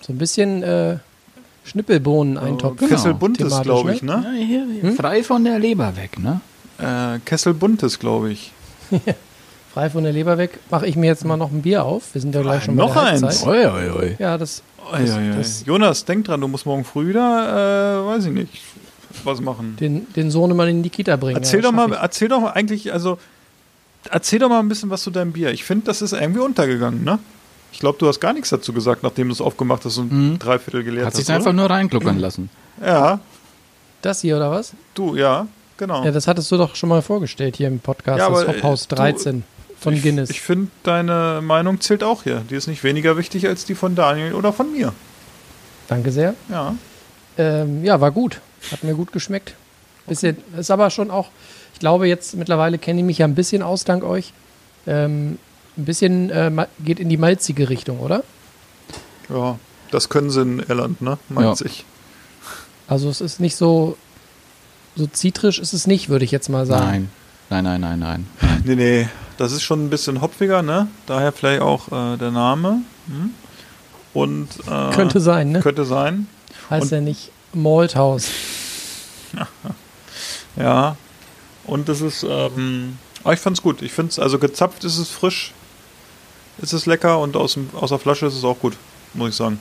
So ein bisschen äh, Schnippelbohnen eintopfen. genau. Kessel Buntes, Thematisch, glaube ich, Ja, ne? hier, hier, Frei von der Leber weg, ne? Äh, Kessel Buntes, glaube ich. Frei von der Leber weg, mache ich mir jetzt mal noch ein Bier auf. Wir sind ja gleich schon noch bei der eins? Oi, oi, oi. Ja, das, ei. das- Jonas, denk dran, du musst morgen früh wieder, äh, weiß ich nicht, was machen. den, den Sohnemann in die Kita bringen. Erzähl ja, doch mal, schaff erzähl doch mal eigentlich, also erzähl doch mal ein bisschen was zu deinem Bier. Ich finde, das ist irgendwie untergegangen, ne? Ich glaube, du hast gar nichts dazu gesagt, nachdem du es aufgemacht hast und Mhm. dreiviertel geleert Hat hast. sich oder? einfach nur reingluckern lassen. Ja, Das hier oder was? du, ja, genau. Ja, das hattest du doch schon mal vorgestellt hier im Podcast, Ja, das aber, Hophaus äh, du- 13 von ich, Guinness. Ich finde, deine Meinung zählt auch hier. Die ist nicht weniger wichtig als die von Daniel oder von mir. Danke sehr. Ja. Ähm, ja, war gut. Hat mir gut geschmeckt. Bisschen, ist aber schon auch, ich glaube, jetzt mittlerweile kenne ich mich ja ein bisschen aus, dank euch. Ähm, ein bisschen äh, geht in die malzige Richtung, oder? Ja, das können sie in Irland, ne? Meint Ja. Also es ist nicht so, so zitrisch ist es nicht, würde ich jetzt mal sagen. Nein. Nein, nein, nein, nein. Nee, nee, das ist schon ein bisschen hopfiger, ne? Daher vielleicht auch äh, der Name. Hm? Und äh, Könnte sein, ne? Könnte sein. heißt und- ja nicht Malthaus. Ja. Und das ist, ähm, aber ich fand's gut. Ich find's, also gezapft ist es frisch, ist es lecker und aus, aus der Flasche ist es auch gut, muss ich sagen.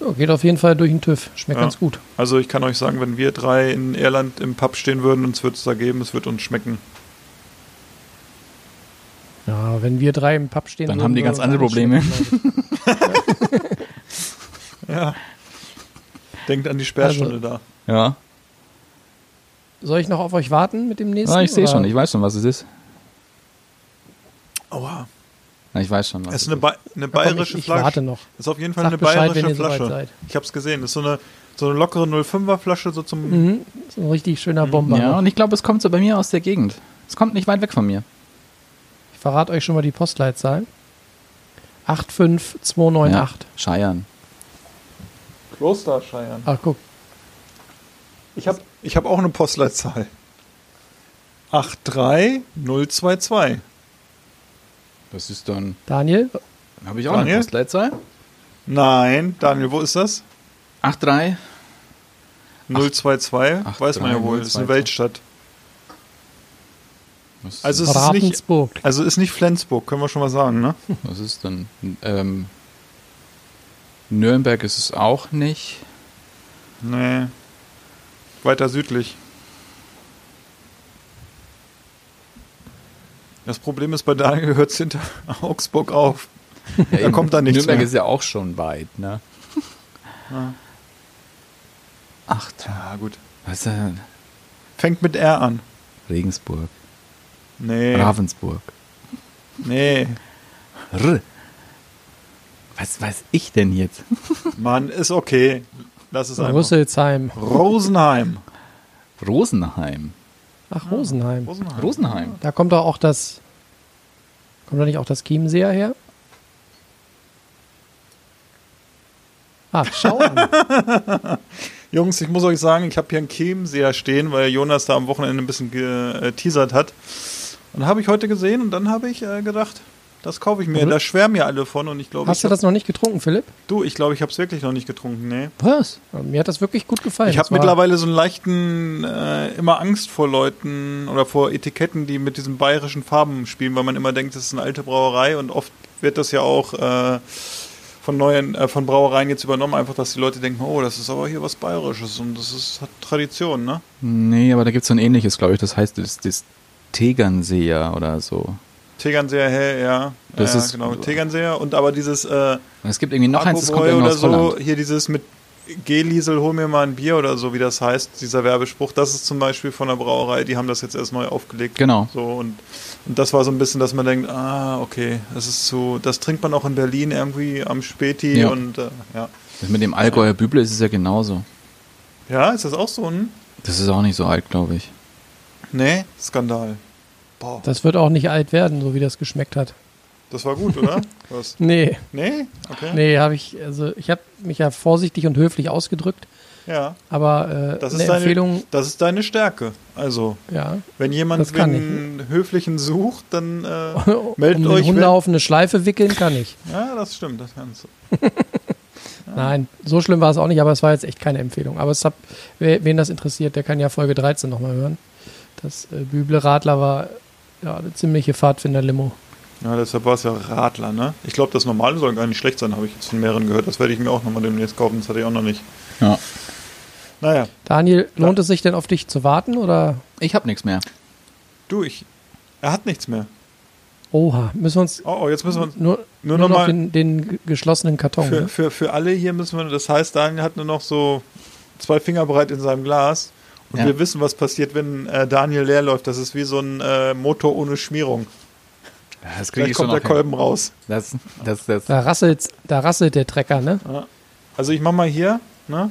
Ja, geht auf jeden Fall durch den TÜV. Schmeckt Ja. ganz gut. Also ich kann euch sagen, wenn wir drei in Irland im Pub stehen würden, uns wird es da geben, es wird uns schmecken. Ja, wenn wir drei im Pub stehen, Dann haben die wir ganz andere Probleme. Ja. Denkt an die Sperrstunde Also- da. Ja. ich. Soll ich noch auf euch warten mit dem nächsten? Ah, ich sehe schon, ich weiß schon, was es ist. Aua. Na, ich weiß schon, was Es ist es eine, ba eine Ja, komm, bayerische ich, ich Flasche. warte noch. Ist auf jeden Fall Sag eine Bescheid, bayerische wenn ihr soweit Flasche. seid. Ich habe es gesehen. Das ist so eine, so eine lockere 05er Flasche, so zum. Mhm. So ein richtig schöner Bomber. Ja, noch. und ich glaube, es kommt so bei mir aus der Gegend. Es kommt nicht weit weg von mir. Verrate euch schon mal die Postleitzahl. 85298. Scheiern. Klosterscheiern. Ach, guck. Ich habe ich hab auch eine Postleitzahl. 83022. Das ist dann. Daniel, Habe ich auch Daniel? eine Postleitzahl? Nein, Daniel, wo ist das? 83. 022, Ach, weiß man ja wohl, das ist eine 022. Weltstadt. Also es ist nicht, also ist nicht Flensburg, können wir schon mal sagen, ne? was ist dann? Ähm, Nürnberg ist es auch nicht. Nee. Weiter südlich. Das Problem ist, bei Daniel hört es hinter Augsburg auf. Ja, eben. kommt da nichts Nürnberg mehr. ist ja auch schon weit, ne? Ja. Ach, Ja, gut. was denn? Fängt mit R an. Regensburg. Nee. Ravensburg. Nee. R. Was weiß ich denn jetzt? Mann, ist okay. Lass es einfach. Rüsselsheim. Rosenheim. Rosenheim. Ach, Rosenheim. Rosenheim. Rosenheim. Da kommt doch auch das. Kommt da nicht auch das Chiemseer her? Ach, schau an. Jungs, ich muss euch sagen, ich habe hier einen Chiemseer stehen, weil Jonas da am Wochenende ein bisschen geteasert hat. Und da habe ich heute gesehen und dann habe ich äh, gedacht, das kaufe ich mir. Mhm. Da schwärmen ja alle von und ich glaube, Hast ich du das noch nicht getrunken, Philipp? Du, ich glaube, ich habe es wirklich noch nicht getrunken, nee. Was? Mir hat das wirklich gut gefallen. Ich habe mittlerweile so einen leichten, äh, immer Angst vor Leuten oder vor Etiketten, die mit diesen bayerischen Farben spielen, weil man immer denkt, das ist eine alte Brauerei und oft wird das ja auch äh, von neuen, äh, von Brauereien jetzt übernommen, einfach, dass die Leute denken, oh, das ist aber hier was Bayerisches und das ist, hat Tradition, ne? Nee, aber da gibt es so ein ähnliches, glaube ich. Das heißt, das, das Tegernseer oder so. Tegernseer, hä, ja. Das ja, ist- genau, Tegernseer und aber dieses äh, es gibt irgendwie noch eins, das kommt oder aus so, Holland. hier dieses mit Geliesel, hol mir mal ein Bier oder so, wie das heißt, dieser Werbespruch, das ist zum Beispiel von der Brauerei, die haben das jetzt erst neu aufgelegt. Genau. So und, und das war so ein bisschen, dass man denkt, ah, okay, das ist so, das trinkt man auch in Berlin irgendwie am Späti Ja. und äh, ja. Das mit dem Allgäuer Büble ist es ja genauso. Ja, ist das auch so ein? Das ist auch nicht so alt, glaube ich. Nee, Skandal. Boah, Das wird auch nicht alt werden, so wie das geschmeckt hat. das war gut, oder? Was? Nee, Nee? Okay. nee, habe ich, also ich habe mich ja vorsichtig und höflich ausgedrückt, Ja, aber äh, das eine ist, deine, Empfehlung, das ist deine Stärke. Also, ja, wenn jemand einen höflichen sucht, dann äh, um meldet den euch. Hunde wenn- auf eine Schleife wickeln kann ich. Ja, das stimmt, das kannst du. Nein, so schlimm war es auch nicht, aber es war jetzt echt keine Empfehlung. Aber es hat, wer, wen das interessiert, der kann ja Folge 13 nochmal hören. Das äh, Büble Radler war ja eine ziemliche Pfadfinder-Limo. Ja, deshalb war es ja Radler, ne? Ich glaube, das Normale soll gar nicht schlecht sein, habe ich jetzt von mehreren gehört. Das werde ich mir auch nochmal demnächst kaufen, das hatte ich auch noch nicht. Ja. Naja, Daniel, lohnt es sich denn auf dich zu warten oder? Ich habe nichts mehr. Du, ich. Er hat nichts mehr. Oha, müssen wir uns Oh, oh jetzt müssen wir uns. nur, Nur nur, noch noch den, den geschlossenen Karton. Für, Ne? für, für alle hier müssen wir. Das heißt, Daniel hat nur noch so zwei Finger breit in seinem Glas. Und Ja. wir wissen, was passiert, wenn äh, Daniel leer läuft. Das ist wie so ein äh, Motor ohne Schmierung. Ja, das kriege ich schon kommt der noch hin. Kolben raus. Das, das, das. Da rasselt, da rasselt der Trecker, ne? Also ich mach mal hier. Ne?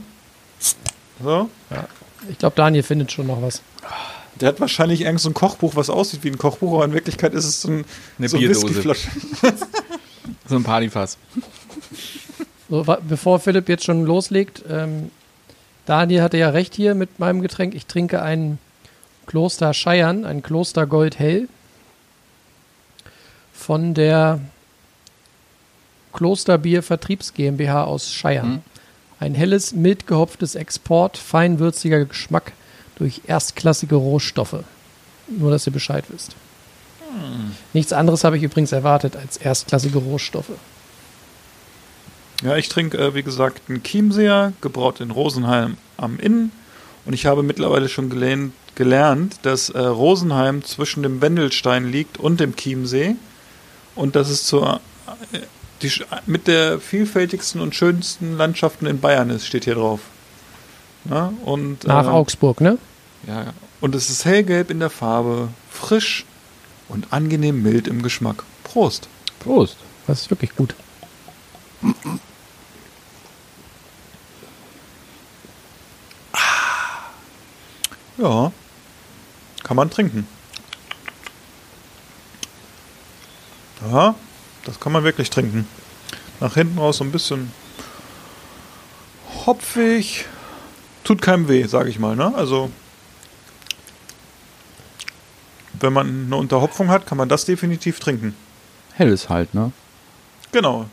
So. Ich glaube, Daniel findet schon noch was. Der hat wahrscheinlich irgend so ein Kochbuch, was aussieht wie ein Kochbuch, aber in Wirklichkeit ist es so ein, Eine so Bierdose. Whiskyflasche. So ein Partyfass. So, bevor Philipp jetzt schon loslegt, ähm, Daniel hatte ja recht hier mit meinem Getränk. Ich trinke ein Kloster Scheiern, ein Kloster Gold Hell von der Klosterbier Vertriebs GmbH aus Scheiern. Mhm. Ein helles, mild gehopftes Export, feinwürziger Geschmack durch erstklassige Rohstoffe. Nur, dass ihr Bescheid wisst. Nichts anderes habe ich übrigens erwartet als erstklassige Rohstoffe. Ja, ich trinke, äh, wie gesagt, einen Chiemseer, gebraut in Rosenheim am Inn. Und ich habe mittlerweile schon gelehnt, gelernt, dass äh, Rosenheim zwischen dem Wendelstein liegt und dem Chiemsee. Und dass es zur, äh, die, mit der vielfältigsten und schönsten Landschaften in Bayern ist, steht hier drauf. Ja, und, Nach äh, Augsburg, ne? Ja, ja. Und es ist hellgelb in der Farbe, frisch und angenehm mild im Geschmack. Prost. Prost. Das ist wirklich gut. Ja, kann man trinken. Ja, das kann man wirklich trinken. Nach hinten raus so ein bisschen hopfig. Tut keinem weh, sage ich mal. Ne? Also, wenn man eine Unterhopfung hat, kann man das definitiv trinken. Helles halt, ne? Genau.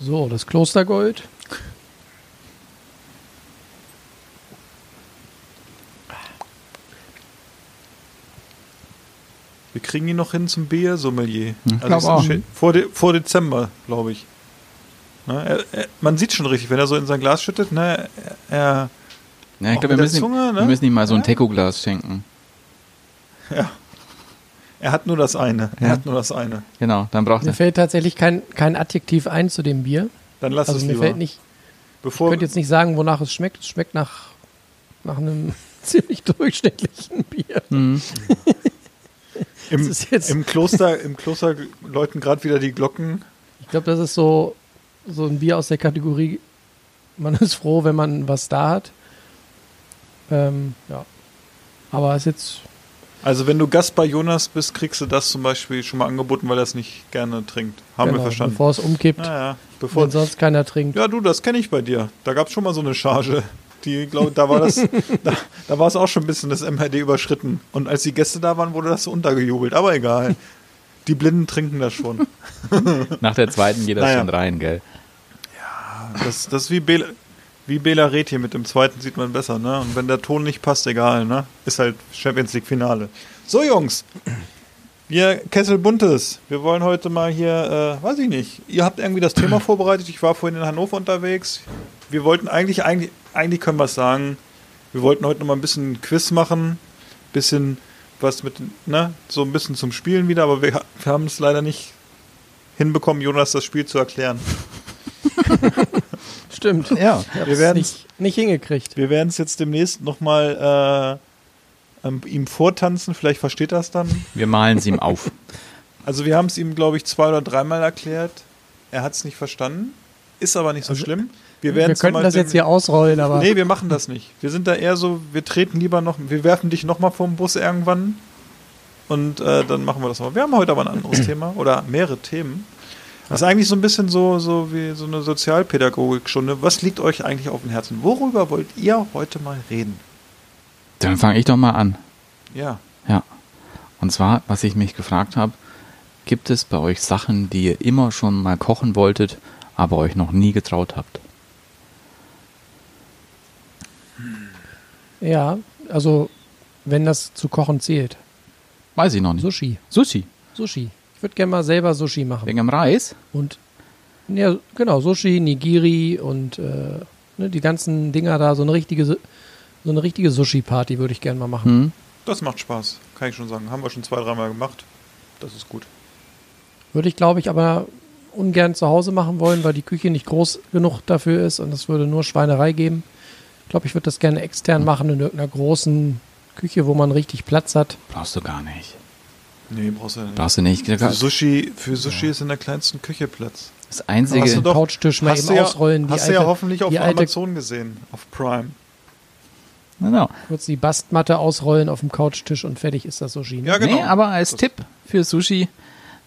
So, das Klostergold. Wir kriegen ihn noch hin zum Bier-Sommelier. Ich Also auch. Vor, De vor Dezember, glaube ich. Ne, er, er, man sieht schon richtig, wenn er so in sein Glas schüttet, ne, er, Ja, ich glaube, wir, müssen Zunge, ne? wir müssen ihm mal so ein Ja. Teco-Glas schenken. Er hat nur das eine. Er Ja. hat nur das eine. Genau, dann braucht Mir er. fällt tatsächlich kein, kein Adjektiv ein zu dem Bier. Dann lass Also es mir lieber. fällt nicht, ich Bevor, könnte jetzt nicht sagen, wonach es schmeckt. Es schmeckt nach, nach einem ziemlich durchschnittlichen Bier. Hm. im, das ist jetzt- im Kloster, im Kloster läuten gerade wieder die Glocken. Ich glaube, das ist so, so ein Bier aus der Kategorie, man ist froh, wenn man was da hat. Ähm, ja. Aber es ist jetzt, Also wenn du Gast bei Jonas bist, kriegst du das zum Beispiel schon mal angeboten, weil er es nicht gerne trinkt. Haben genau, wir verstanden. bevor es umkippt, Naja, bevor. wenn sonst keiner trinkt. Ja, du, das kenne ich bei dir. Da gab es schon mal so eine Charge. Die, glaub, da war das, da, da war es auch schon ein bisschen das MHD überschritten. Und als die Gäste da waren, wurde das so untergejubelt. Aber egal. Die Blinden trinken das schon. Nach der zweiten geht das Naja. schon rein, gell? Das, das ist wie Bela, wie Bela Red hier mit dem zweiten sieht man besser, ne? Und wenn der Ton nicht passt, egal, ne? Ist halt Champions League Finale. So, Jungs. Wir Kessel Buntes. Wir wollen heute mal hier, äh, weiß ich nicht. Ihr habt irgendwie das Thema vorbereitet. Ich war vorhin in Hannover unterwegs. Wir wollten eigentlich, eigentlich, eigentlich können wir es sagen. Wir wollten heute noch mal ein bisschen Quiz machen. Bisschen was mit, ne? So ein bisschen zum Spielen wieder, aber wir, wir haben es leider nicht hinbekommen, Jonas das Spiel zu erklären. Stimmt. Ja. Wir werden's- nicht, nicht hingekriegt. Wir werden es jetzt demnächst nochmal äh, ähm, ihm vortanzen, vielleicht versteht er es dann. Wir malen es ihm auf. Also wir haben es ihm, glaube ich, zwei oder dreimal erklärt. Er hat es nicht verstanden. Ist aber nicht so schlimm. Wir, Wir werden könnten das jetzt hier ausrollen, aber Nee, wir machen das nicht. Wir sind da eher so, wir treten lieber noch, wir werfen dich nochmal vom Bus irgendwann und äh, dann machen wir das mal. Wir haben heute aber ein anderes Thema oder mehrere Themen. Das ist eigentlich so ein bisschen so, so wie so eine Sozialpädagogik-Stunde. Was liegt euch eigentlich auf dem Herzen? Worüber wollt ihr heute mal reden? Dann fange ich doch mal an. Ja. Ja. Und zwar, was ich mich gefragt habe, gibt es bei euch Sachen, die ihr immer schon mal kochen wolltet, aber euch noch nie getraut habt? ja, also wenn das zu kochen zählt. Weiß ich noch nicht. Sushi. Sushi. Sushi. Ich würde gerne mal selber Sushi machen. Wegen dem Reis? Und ja, genau, Sushi, Nigiri und äh, ne, die ganzen Dinger da, so eine richtige, so eine richtige Sushi-Party würde ich gerne mal machen. Hm. Das macht Spaß. kann ich schon sagen. Haben wir schon zwei, dreimal gemacht. Das ist gut. Würde ich, glaube ich, aber ungern zu Hause machen wollen, weil die Küche nicht groß genug dafür ist und es würde nur Schweinerei geben. Ich glaube, ich würde das gerne extern machen in irgendeiner großen Küche, wo man richtig Platz hat. Brauchst du gar nicht. Nee, brauchst du ja nicht. Brauchst du nicht. Für Sushi, für Sushi ist in der kleinsten Küche Platz. Das Hast einzige. du doch- Couchtisch mal hast eben du ja, ausrollen. Hast die du ja alte, hoffentlich auf die alte, Amazon gesehen, auf Prime. Genau. kurz die Bastmatte ausrollen auf dem Couchtisch und fertig ist das Sushi. Ne? Ja, genau. Nee, aber als Tipp für Sushi,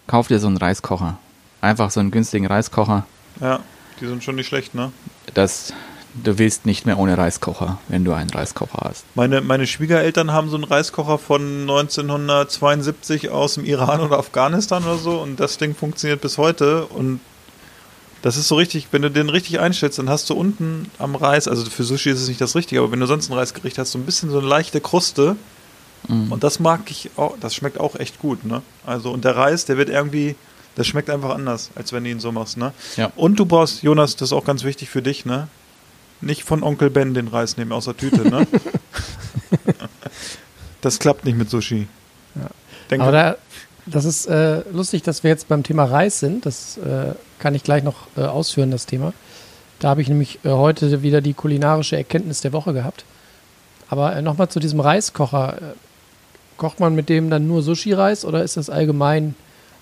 kauf dir so einen Reiskocher. Einfach so einen günstigen Reiskocher. Ja, die sind schon nicht schlecht, ne? Das, du willst nicht mehr ohne Reiskocher, wenn du einen Reiskocher hast. Meine, meine Schwiegereltern haben so einen Reiskocher von 1972 aus dem Iran oder Afghanistan oder so und das Ding funktioniert bis heute und das ist so richtig, wenn du den richtig einstellst, dann hast du unten am Reis, also für Sushi ist es nicht das Richtige, aber wenn du sonst ein Reisgericht hast, so ein bisschen so eine leichte Kruste und das mag ich auch, das schmeckt auch echt gut, ne? Also und der Reis, der wird irgendwie, das schmeckt einfach anders, als wenn du ihn so machst, ne? Ja. Und du brauchst, Jonas, das ist auch ganz wichtig für dich, ne? Nicht von Onkel Ben den Reis nehmen aus der Tüte, ne? das klappt nicht mit Sushi. Denk Aber da, das ist äh, lustig, dass wir jetzt beim Thema Reis sind. Das äh, kann ich gleich noch äh, ausführen, das Thema. Da habe ich nämlich äh, heute wieder die kulinarische Erkenntnis der Woche gehabt. Aber äh, nochmal zu diesem Reiskocher. Äh, kocht man mit dem dann nur Sushi-Reis oder ist das allgemein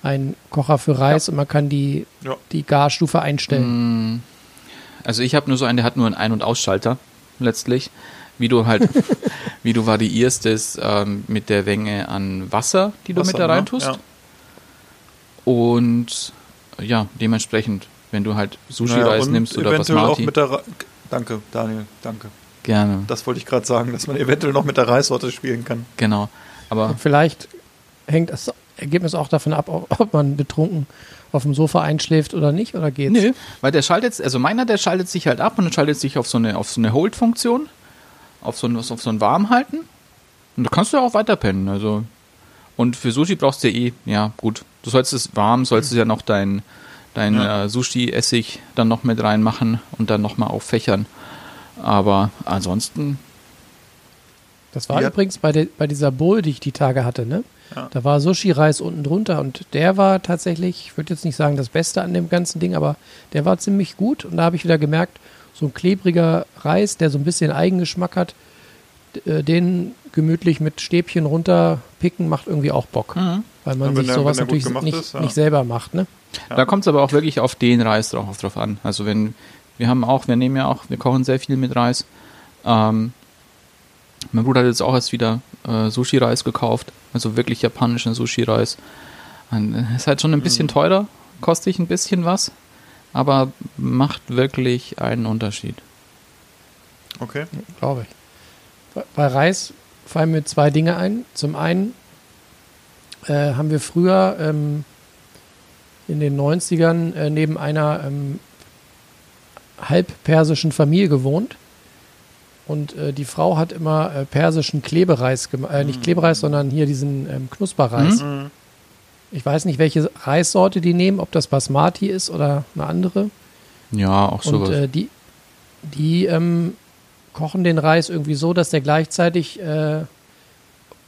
ein Kocher für Reis und man kann die, Ja. die Garstufe einstellen? Also ich habe nur so einen, der hat nur einen Ein- und Ausschalter letztlich. Wie du halt, wie du variierst es ähm, mit der Menge an Wasser, die du Wasser, mit da ne? rein tust. Ja. Und ja, dementsprechend, wenn du halt Naja, Sushi-Reis und nimmst oder eventuell auch mit der Danke, Daniel, danke. gerne, Das wollte ich gerade sagen, dass man eventuell noch mit der Reissorte spielen kann. genau. Aber Und vielleicht hängt das Ergebnis auch davon ab, ob man betrunken auf dem Sofa einschläft oder nicht, oder geht's? Nö, weil der schaltet, also meiner, der schaltet sich halt ab und dann schaltet sich auf so eine, auf so eine Hold-Funktion, auf so ein, auf so ein Warmhalten. Und da kannst du ja auch weiter pennen, also. Und für Sushi brauchst du ja eh, ja, gut. Du sollst es warm, sollst du ja noch dein, dein Ja. äh, Sushi-Essig dann noch mit reinmachen und dann nochmal auffächern. Aber ansonsten, Das war Ja. übrigens bei, der, bei dieser Bowl, die ich die Tage hatte, ne? Ja. Da war Sushi-Reis unten drunter und der war tatsächlich, ich würde jetzt nicht sagen das Beste an dem ganzen Ding, aber der war ziemlich gut und da habe ich wieder gemerkt, so ein klebriger Reis, der so ein bisschen Eigengeschmack hat, äh, den gemütlich mit Stäbchen runterpicken macht irgendwie auch Bock. Mhm. Weil man Ja, sich der- sowas natürlich nicht, ist, ja. nicht selber macht, ne? Da kommt es aber auch wirklich auf den Reis drauf, drauf an. Also wenn, wir haben auch, wir nehmen ja auch, wir kochen sehr viel mit Reis. Ähm, mein Bruder hat jetzt auch erst wieder äh, Sushi-Reis gekauft, also wirklich japanischen Sushi-Reis. Äh, Ist halt schon ein bisschen teurer, kostet ein bisschen was, aber macht wirklich einen Unterschied. Okay. Glaube ich. Bei- Bei Reis fallen mir zwei Dinge ein. Zum einen äh, haben wir früher ähm, in den 90ern äh, neben einer ähm, halb persischen Familie gewohnt. Und äh, die Frau hat immer äh, persischen Klebereis gemacht. Äh, nicht Klebereis, sondern hier diesen ähm, Knusperreis. Mhm. Ich weiß nicht, welche Reissorte die nehmen, ob das Basmati ist oder eine andere. Ja, auch Und sowas. äh, die, die ähm, kochen den Reis irgendwie so, dass der gleichzeitig äh,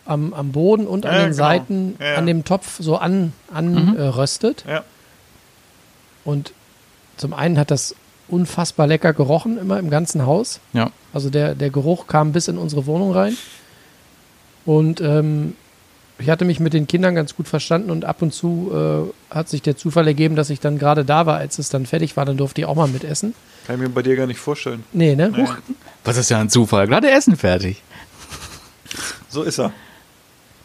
am, am Boden und an Ja, den genau. Seiten Ja, ja. an dem Topf so an, an Mhm. äh, röstet. Ja. Und zum einen hat das unfassbar lecker gerochen, immer im ganzen Haus. ja. Also der, der Geruch kam bis in unsere Wohnung rein. Und ähm, ich hatte mich mit den Kindern ganz gut verstanden und ab und zu äh, hat sich der Zufall ergeben, dass ich dann gerade da war, als es dann fertig war. Dann durfte ich auch mal mitessen. Kann ich mir bei dir gar nicht vorstellen. Nee, ne? Nee. Huch. Was ist ja ein Zufall? Gerade Essen fertig. So ist er.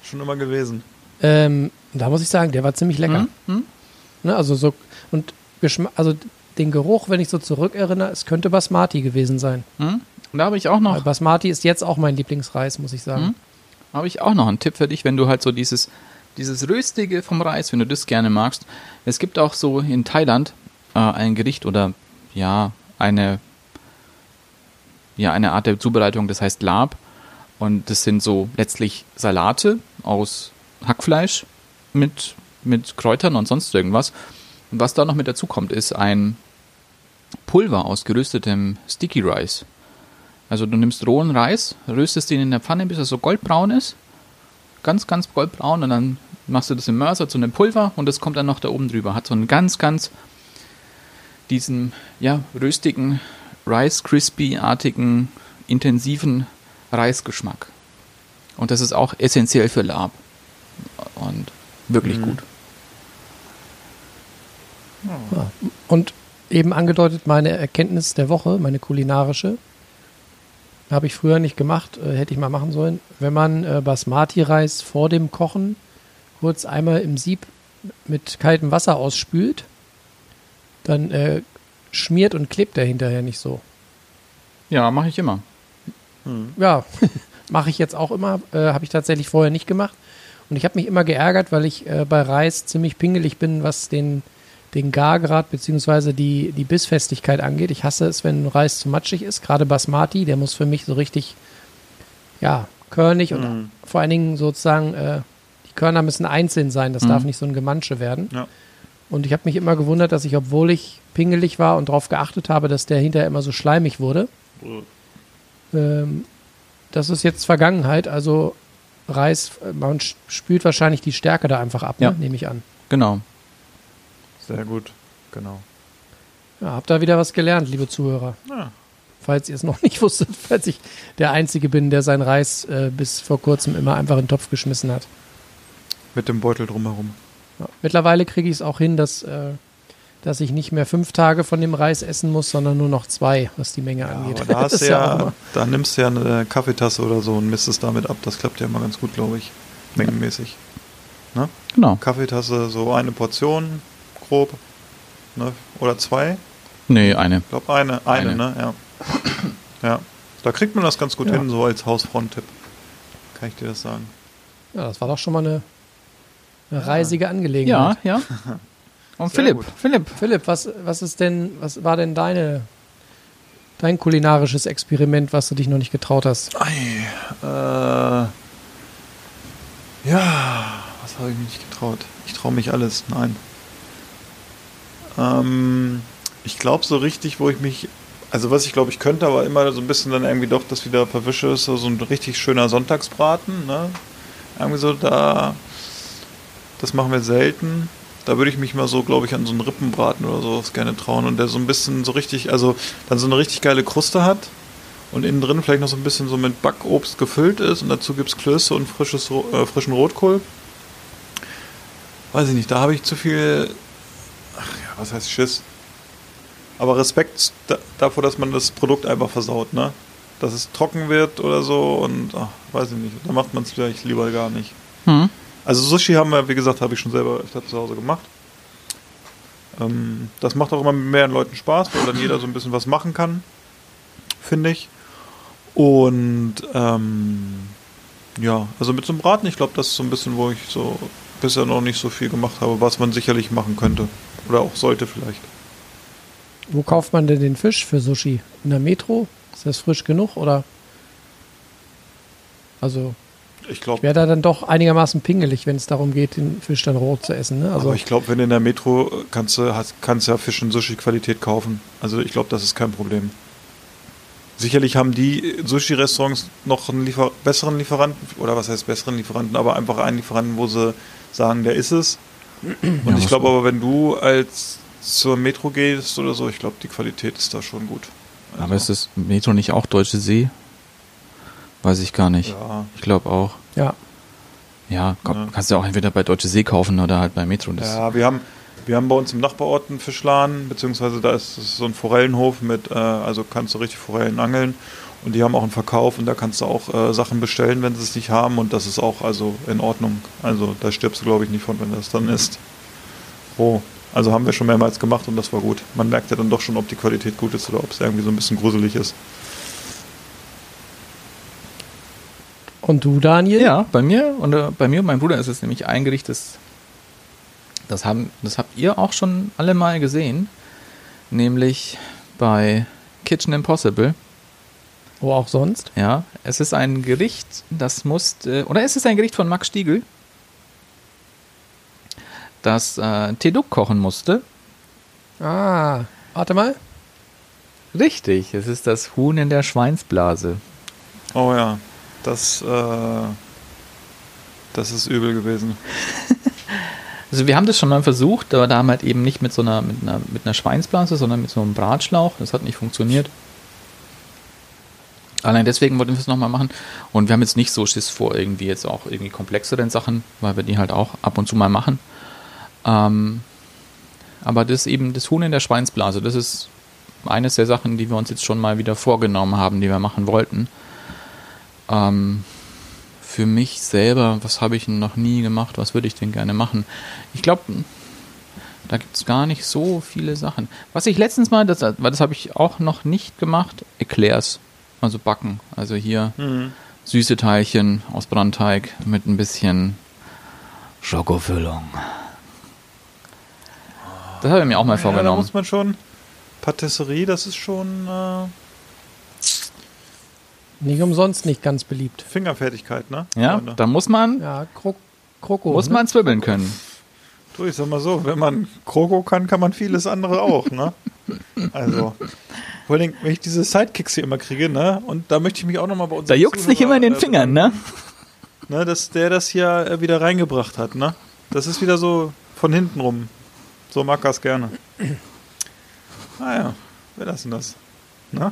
Schon immer gewesen. Ähm, da muss ich sagen, der war ziemlich lecker. Mhm. Ne, also so und Geschma also den Geruch, wenn ich so zurückerinnere, es könnte Basmati gewesen sein. Hm? Und da habe ich auch noch Weil Basmati ist jetzt auch mein Lieblingsreis, muss ich sagen. Mhm. habe ich auch noch einen Tipp für dich, wenn du halt so dieses, dieses Röstige vom Reis, wenn du das gerne magst. Es gibt auch so in Thailand äh, ein Gericht oder ja, eine, ja, eine Art der Zubereitung, das heißt Lab. Und das sind so letztlich Salate aus Hackfleisch mit, mit Kräutern und sonst irgendwas. Und was da noch mit dazu kommt, ist ein Pulver aus geröstetem Sticky Rice. Also du nimmst rohen Reis, röstest ihn in der Pfanne, bis er so goldbraun ist, ganz, ganz goldbraun und dann machst du das im Mörser zu einem Pulver und das kommt dann noch da oben drüber. Hat so einen ganz, ganz diesen, ja, röstigen, Rice Crispy-artigen, intensiven Reisgeschmack. Und das ist auch essentiell für Lab. Und wirklich gut. Ja. Und eben angedeutet meine Erkenntnis der Woche, meine kulinarische. Habe ich früher nicht gemacht, äh, hätte ich mal machen sollen. Wenn man äh, Basmati-Reis vor dem Kochen kurz einmal im Sieb mit kaltem Wasser ausspült, dann äh, schmiert und klebt der hinterher nicht so. Ja, mache ich immer. Ja, mache ich jetzt auch immer. Äh, habe ich tatsächlich vorher nicht gemacht. Und ich habe mich immer geärgert, weil ich äh, bei Reis ziemlich pingelig bin, was den, den Gargrad bzw. Die, die Bissfestigkeit angeht. Ich hasse es, wenn Reis zu matschig ist. Gerade Basmati, der muss für mich so richtig, ja, körnig und vor allen Dingen sozusagen, äh, die Körner müssen einzeln sein. Das Mhm. darf nicht so ein Gemansche werden. Ja. Und ich habe mich immer gewundert, dass ich, obwohl ich pingelig war und darauf geachtet habe, dass der hinterher immer so schleimig wurde, ähm, das ist jetzt Vergangenheit. Also Reis, äh, man spült wahrscheinlich die Stärke da einfach ab, Ja. ne? nehme ich an. Genau. Sehr gut, genau. Ja, habt da wieder was gelernt, liebe Zuhörer. Ja. Falls ihr es noch nicht wusstet, falls ich der Einzige bin, der seinen Reis äh, bis vor kurzem immer einfach in den Topf geschmissen hat. Mit dem Beutel drumherum. Ja. Mittlerweile kriege ich es auch hin, dass, äh, dass ich nicht mehr fünf Tage von dem Reis essen muss, sondern nur noch zwei, was die Menge angeht. Aber da, hast ja, da nimmst du ja eine Kaffeetasse oder so und misst es damit ab. Das klappt ja immer ganz gut, glaube ich. Mengenmäßig. Genau. Kaffeetasse, so eine Portion, grob. Ne? Oder zwei? Nee, eine. Ich glaube eine. Eine, Eine. ne? Ja. ja. Da kriegt man das ganz gut Ja. hin, so als Hausfront-Tipp. Kann ich dir das sagen. ja, das war doch schon mal eine, eine reisige Angelegenheit. Ja, ja. Und Sehr Philipp, gut. Philipp. Philipp, was, was ist denn, was war denn deine, dein kulinarisches Experiment, was du dich noch nicht getraut hast? Ei, äh, ja, was habe ich mich nicht getraut? Ich traue mich alles, nein. Ähm, ich glaube so richtig, wo ich mich, also was ich glaube ich könnte, aber immer so ein bisschen dann irgendwie doch das wieder verwische, ist so so ein richtig schöner Sonntagsbraten, ne? Irgendwie so da, das machen wir selten. Da würde ich mich mal so, glaube ich, an so einen Rippenbraten oder sowas gerne trauen und der so ein bisschen so richtig, also dann so eine richtig geile Kruste hat und innen drin vielleicht noch so ein bisschen so mit Backobst gefüllt ist und dazu gibt es Klöße und frisches, äh, frischen Rotkohl. Weiß ich nicht, da habe ich zu viel, was heißt Schiss? Aber Respekt da, davor, dass man das Produkt einfach versaut, ne? Dass es trocken wird oder so und, ach, weiß ich nicht, da macht man es vielleicht lieber gar nicht. Hm. Also Sushi haben wir, wie gesagt, habe ich schon selber öfter zu Hause gemacht. Ähm, das macht auch immer mit mehreren Leuten Spaß, weil dann jeder so ein bisschen was machen kann, finde ich. Und ähm, ja, also mit so einem Braten, ich glaube, das ist so ein bisschen, wo ich so bisher noch nicht so viel gemacht habe, was man sicherlich machen könnte. Oder auch sollte vielleicht. Wo kauft man denn den Fisch für Sushi? In der Metro? Ist das frisch genug oder? Also, Ich ich glaube, wäre da dann doch einigermaßen pingelig, wenn es darum geht, den Fisch dann roh zu essen. Ne? Also, aber ich glaube, wenn du in der Metro kannst du hast, kannst ja Fisch in Sushi-Qualität kaufen. Also ich glaube, das ist kein Problem. Sicherlich haben die Sushi-Restaurants noch einen Liefer besseren Lieferanten, oder was heißt besseren Lieferanten, aber einfach einen Lieferanten, wo sie sagen, der ist es. Und ich glaube aber, wenn du als zur Metro gehst oder so, ich glaube, die Qualität ist da schon gut. Also, Aber ist das Metro nicht auch Deutsche See? Weiß ich gar nicht. Ja, Ich glaube auch. ja. Ja, komm, Ja. kannst du auch entweder bei Deutsche See kaufen oder halt bei Metro. Das ja wir, haben, wir haben bei uns im Nachbarort einen Fischladen, beziehungsweise da ist es so ein Forellenhof mit, äh, also kannst du richtig Forellen angeln. Und die haben auch einen Verkauf und da kannst du auch äh, Sachen bestellen, wenn sie es nicht haben. Und das ist auch also in Ordnung. Also da stirbst du, glaube ich, nicht von, wenn das dann ist. Roh. Also haben wir schon mehrmals gemacht und das war gut. Man merkt ja dann doch schon, ob die Qualität gut ist oder ob es irgendwie so ein bisschen gruselig ist. Und du, Daniel? Ja, bei mir und äh, bei mir und meinem Bruder ist es nämlich ein Gericht, das, das, haben, das habt ihr auch schon alle mal gesehen, nämlich bei Kitchen Impossible. Wo auch sonst? Ja, es ist ein Gericht, das muss, äh, oder es ist ein Gericht von Max Stiegel, das äh, Teduk kochen musste. Ah, warte mal. Richtig, es ist das Huhn in der Schweinsblase. Oh ja, das, äh, Das ist übel gewesen. Also wir haben das schon mal versucht, aber da haben wir halt eben nicht mit so einer, mit einer, mit einer Schweinsblase, sondern mit so einem Bratschlauch. Das hat nicht funktioniert. Allein deswegen wollten wir es nochmal machen. Und wir haben jetzt nicht so Schiss vor irgendwie jetzt auch irgendwie komplexeren Sachen, weil wir die halt auch ab und zu mal machen. Ähm, aber das eben das Huhn in der Schweinsblase, das ist eines der Sachen, die wir uns jetzt schon mal wieder vorgenommen haben, die wir machen wollten. Ähm, für mich selber, was habe ich noch nie gemacht, was würde ich denn gerne machen? Ich glaube, da gibt es gar nicht so viele Sachen. Was ich letztens mal, das, das habe ich auch noch nicht gemacht, Eclairs, also backen. Also hier Mhm. süße Teilchen aus Brandteig mit ein bisschen Schokofüllung. Das habe ich mir auch mal Ja, da vorgenommen. muss man schon. Patisserie, das ist schon äh, Nicht umsonst nicht ganz beliebt. Fingerfertigkeit, ne? ja, Freunde? da muss man, Ja, Kro Kroko. muss ne? man zwibbeln können. Du, ich sag mal so, wenn man Kroko kann, kann man vieles andere auch, ne? Also, vor allem, wenn ich diese Sidekicks hier immer kriege, ne? Und da möchte ich mich auch nochmal bei uns. Da juckt's nicht immer in den Fingern, ne? ne? Dass der das hier äh, wieder reingebracht hat, ne? Das ist wieder so von hinten rum. So mag er es gerne. Naja, wer das denn das? Ne?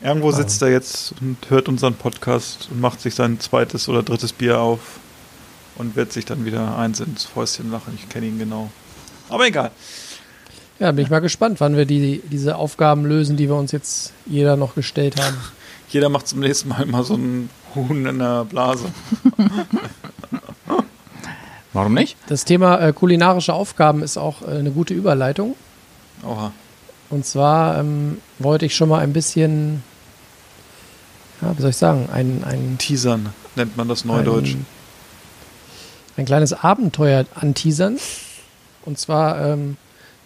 Irgendwo sitzt er jetzt und hört unseren Podcast und macht sich sein zweites oder drittes Bier auf und wird sich dann wieder eins ins Fäustchen lachen. Ich kenne ihn genau. Aber egal. Ja, bin ich mal gespannt, wann wir die, diese Aufgaben lösen, die wir uns jetzt jeder noch gestellt haben. Jeder macht zum nächsten Mal mal so ein Huhn in der Blase. Warum nicht? Das Thema äh, kulinarische Aufgaben ist auch äh, eine gute Überleitung. Oha. Und zwar ähm, wollte ich schon mal ein bisschen, ja, wie soll ich sagen, ein, ein, Teasern nennt man das Neudeutsch. ein, ein kleines Abenteuer anteasern. Und zwar ähm,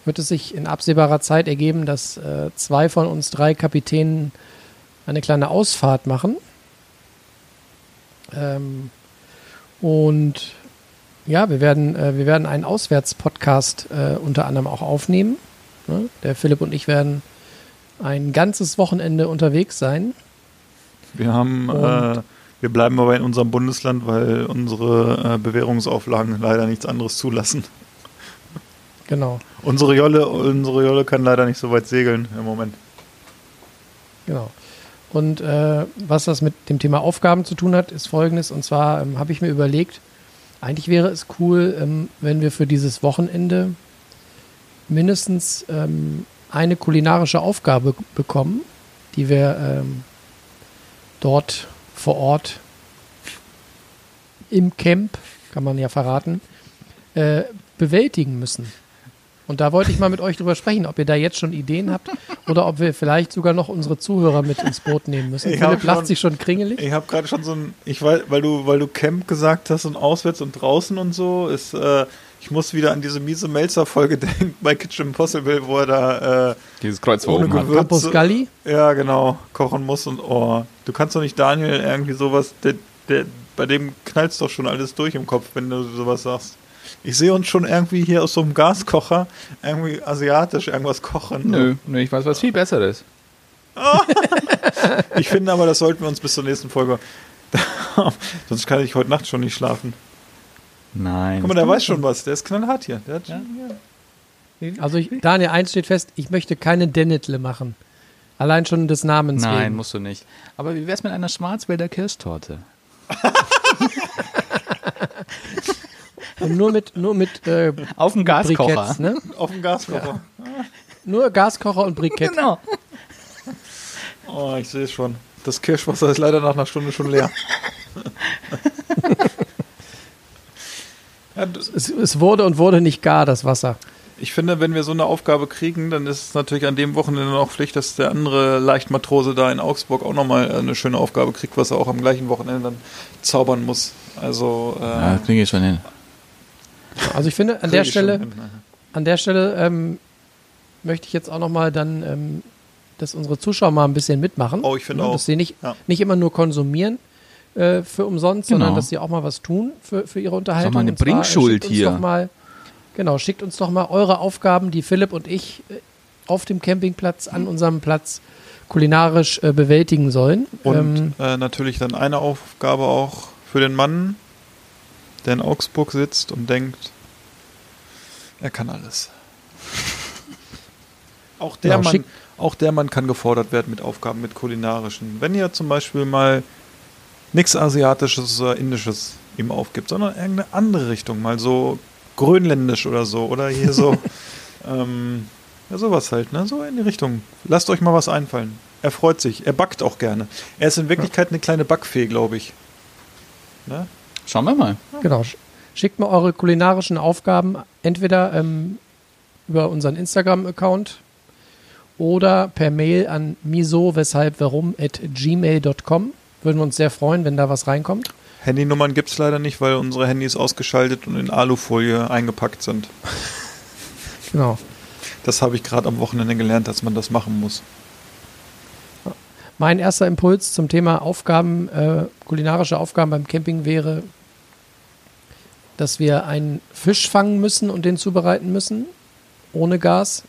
wird es sich in absehbarer Zeit ergeben, dass äh, zwei von uns drei Kapitänen eine kleine Ausfahrt machen. Ähm, und ja, wir werden, äh, wir werden einen Auswärtspodcast äh, unter anderem auch aufnehmen. Ne? Der Philipp und ich werden ein ganzes Wochenende unterwegs sein. Wir haben, äh, wir bleiben aber in unserem Bundesland, weil unsere äh, Bewährungsauflagen leider nichts anderes zulassen. Genau, Unsere Jolle, unsere Jolle kann leider nicht so weit segeln im Moment. genau. Und äh, was das mit dem Thema Aufgaben zu tun hat, ist folgendes. Und zwar ähm, habe ich mir überlegt, eigentlich wäre es cool, ähm, wenn wir für dieses Wochenende mindestens ähm, eine kulinarische Aufgabe bekommen, die wir ähm, dort vor Ort im Camp, kann man ja verraten, äh, bewältigen müssen. Und da wollte ich mal mit euch drüber sprechen, ob ihr da jetzt schon Ideen habt oder ob wir vielleicht sogar noch unsere Zuhörer mit ins Boot nehmen müssen. Ich hab Philipp lacht schon- sich schon kringelig. Ich habe gerade schon so ein, ich weiß, weil du, weil du Camp gesagt hast und auswärts und draußen und so, ist, äh, ich muss wieder an diese miese Melzer-Folge denken bei Kitchen Impossible, wo er da äh, Dieses Kreuz Ohne hat. Gewürze. Galli? Ja, genau. Kochen muss und oh. Du kannst doch nicht Daniel irgendwie sowas, der, der, bei dem knallst doch schon alles durch im Kopf, wenn du sowas sagst. Ich sehe uns schon irgendwie hier aus so einem Gaskocher irgendwie asiatisch irgendwas kochen. Nö, nö, ich weiß was viel Besseres. Ich finde aber, das sollten wir uns bis zur nächsten Folge. Sonst kann ich heute Nacht schon nicht schlafen. Nein. Guck mal, der weiß schon was. Der ist knallhart hier. Der hat, Ja. Also ich, Daniel, eins steht fest, ich möchte keine Dennetle machen. Allein schon des Namens Nein, wegen. musst du nicht. Aber wie wär's mit einer Schwarzwälder Kirschtorte? Und nur mit, nur mit äh, Auf dem Gaskocher. Briketts, ne? auf dem Gaskocher. Nur Gaskocher und Brikett. Genau. Oh, ich sehe es schon. Das Kirschwasser ist leider nach einer Stunde schon leer. ja, Es, es wurde und wurde nicht gar, das Wasser. Ich finde, wenn wir so eine Aufgabe kriegen, dann ist es natürlich an dem Wochenende auch Pflicht, dass der andere Leichtmatrose da in Augsburg auch nochmal eine schöne Aufgabe kriegt, was er auch am gleichen Wochenende dann zaubern muss. Also, äh, Ja, das kriege ich schon hin. Also ich finde, an der Stelle, hin. an der Stelle ähm, möchte ich jetzt auch nochmal dann, ähm, dass unsere Zuschauer mal ein bisschen mitmachen. Oh, ich finde Ne, auch. Dass sie nicht, Ja. nicht immer nur konsumieren äh, für umsonst, sondern Genau. dass sie auch mal was tun für, für ihre Unterhaltung. mal eine Und zwar, äh, Bringschuld hier. Doch mal, genau, schickt uns doch mal eure Aufgaben, die Philipp und ich äh, auf dem Campingplatz, an unserem Platz kulinarisch äh, bewältigen sollen. Und ähm, äh, natürlich dann eine Aufgabe auch für den Mann, der in Augsburg sitzt und denkt, er kann alles. Auch der, Genau, Mann, auch der Mann kann gefordert werden mit Aufgaben, mit kulinarischen. Wenn ihr zum Beispiel mal nichts Asiatisches oder Indisches ihm aufgibt, sondern irgendeine andere Richtung, mal so grönländisch oder so, oder hier so, ähm, ja, sowas halt, ne? So in die Richtung. Lasst euch mal was einfallen. Er freut sich. Er backt auch gerne. Er ist in Wirklichkeit eine kleine Backfee, glaube ich. Ne? Schauen wir mal. Genau. Sch- Schickt mir eure kulinarischen Aufgaben entweder ähm, über unseren Instagram-Account oder per Mail an miso weshalb warum at gmail.com. Würden wir uns sehr freuen, wenn da was reinkommt. Handynummern gibt es leider nicht, weil unsere Handys ausgeschaltet und in Alufolie eingepackt sind. Genau. Das habe ich gerade am Wochenende gelernt, dass man das machen muss. Mein erster Impuls zum Thema Aufgaben, äh, kulinarische Aufgaben beim Camping wäre, dass wir einen Fisch fangen müssen und den zubereiten müssen, ohne Gas,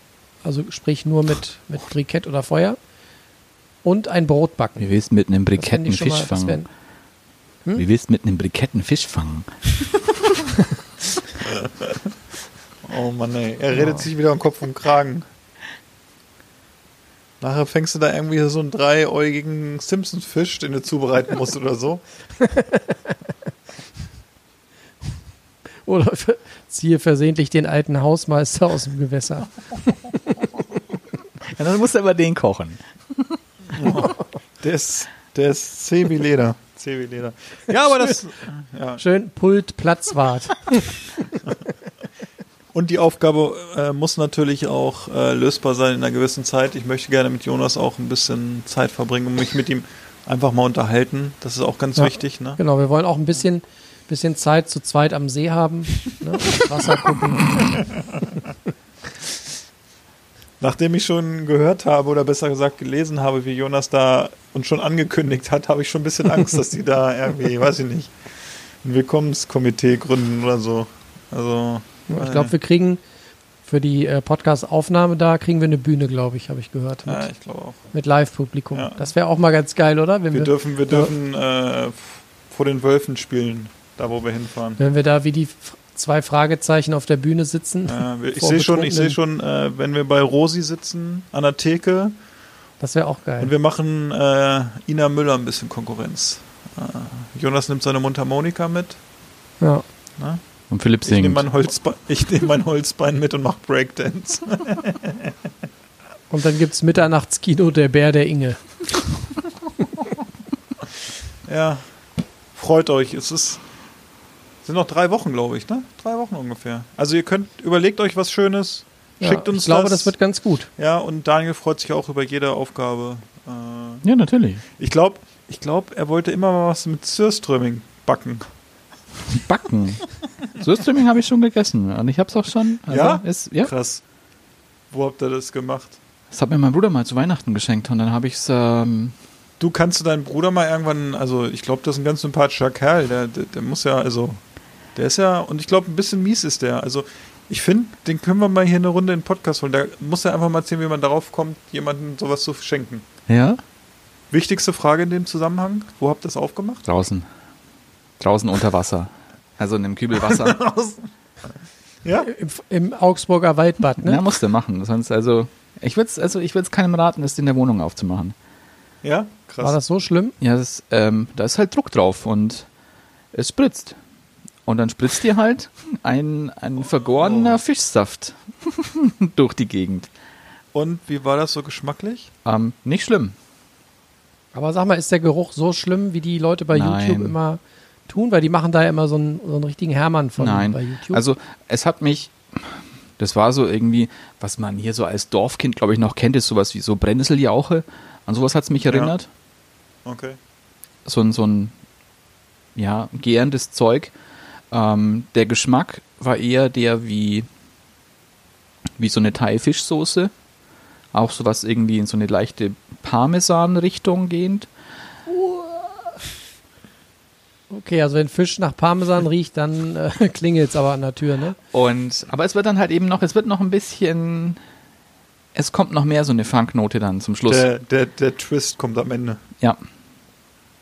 also sprich nur mit, mit Brikett oder Feuer und ein Brot backen. Wie willst du mit einem Brikett einen Fisch mal- fangen? wär- Wie willst du mit einem Brikett einen Fisch fangen? Oh Mann, ey. Er redet sich wieder am Kopf und Kragen. Nachher fängst du da irgendwie so einen dreiäugigen Simpsons-Fisch, den du zubereiten musst oder so. Oder ziehe versehentlich den alten Hausmeister aus dem Gewässer. Ja, dann musst du aber den kochen. Der ist, der ist zäh wie Leder. Zäh wie Leder. Ja, aber das. Ja. Schön Pult Platzwart. Und die Aufgabe äh, muss natürlich auch äh, lösbar sein in einer gewissen Zeit. Ich möchte gerne mit Jonas auch ein bisschen Zeit verbringen und mich mit ihm einfach mal unterhalten. Das ist auch ganz Ja. wichtig. Ne? Genau, wir wollen auch ein bisschen, bisschen Zeit zu zweit am See haben. Ne? Wasser gucken. Nachdem ich schon gehört habe oder besser gesagt gelesen habe, wie Jonas da uns schon angekündigt hat, habe ich schon ein bisschen Angst, dass die da irgendwie, weiß ich nicht, ein Willkommenskomitee gründen oder so. Also, Ich glaube, wir kriegen für die äh, Podcast-Aufnahme da, kriegen wir eine Bühne, glaube ich, habe ich gehört. Mit, ja, ich glaube auch. mit Live-Publikum. Ja. Das wäre auch mal ganz geil, oder? Wenn Wir wir, dürfen, wir dürfen äh, vor den Wölfen spielen, da wo wir hinfahren. wenn wir da wie die zwei Fragezeichen auf der Bühne sitzen. Äh, ich sehe schon, ich sehe Betrunkenen. schon, äh, wenn wir bei Rosi sitzen an der Theke Das wäre auch geil. und wir machen äh, Ina Müller ein bisschen Konkurrenz. Äh, Jonas nimmt seine Mundharmonika mit. Ja. Und Philipp Ich nehme singt. mein, Holzbe ich nehm mein Holzbein mit und mache Breakdance. Und dann gibt es Mitternachtskino Der Bär der Inge. ja, freut euch. Es ist sind noch drei Wochen, glaube ich, ne? Drei Wochen ungefähr. Also ihr könnt überlegt euch was Schönes, Ja, schickt uns ich glaube, das. das wird ganz gut. ja, und Daniel freut sich auch über jede Aufgabe. Äh, Ja, natürlich. ich glaube, ich glaub, er wollte immer mal was mit Surströmming backen. Backen. Surströmming habe ich schon gegessen. Und ich habe es auch schon. Also Ja? Ist, ja. Krass. Wo habt ihr das gemacht? Das hat mir mein Bruder mal zu Weihnachten geschenkt. Und dann habe ich es. Ähm, Du kannst du deinen Bruder mal irgendwann, also ich glaube, das ist ein ganz sympathischer Kerl, der, der, der muss ja, also, der ist ja, und ich glaube, ein bisschen mies ist der. Also, ich finde, den können wir mal hier eine Runde in den Podcast holen. Da muss er einfach mal erzählen, wie man darauf kommt, jemandem sowas zu schenken. ja? Wichtigste Frage in dem Zusammenhang: Wo habt ihr das aufgemacht? Draußen. Draußen unter Wasser. Also in einem Kübel Wasser. Ja? Im, Im Augsburger Waldbad, ne? Ja, musste machen. Sonst also. Ich würde es also ich keinem raten, es in der Wohnung aufzumachen. Ja? Krass. War das so schlimm? Ja, das, ähm, da ist halt Druck drauf und es spritzt. Und dann spritzt dir halt ein, ein vergorener Fischsaft durch die Gegend. Und wie war das so geschmacklich? Ähm, nicht schlimm. Aber sag mal, ist der Geruch so schlimm, wie die Leute bei Nein. YouTube immer tun? Weil die machen da ja immer so einen, so einen richtigen Hermann von Nein. bei YouTube. Also es hat mich, das war so irgendwie, was man hier so als Dorfkind, glaube ich, noch kennt, ist sowas wie so Brennnesseljauche. An sowas hat es mich erinnert. Okay. So ein, so ein, ja, gärendes Zeug. Ähm, der Geschmack war eher der wie, wie so eine Thai-Fischsoße. Auch sowas irgendwie in so eine leichte Parmesan-Richtung gehend. okay, also wenn Fisch nach Parmesan riecht, dann äh, klingelt es aber an der Tür, ne? Und, aber es wird dann halt eben noch, es wird noch ein bisschen, es kommt noch mehr so eine Funknote dann zum Schluss. Der, der, der Twist kommt am Ende. Ja.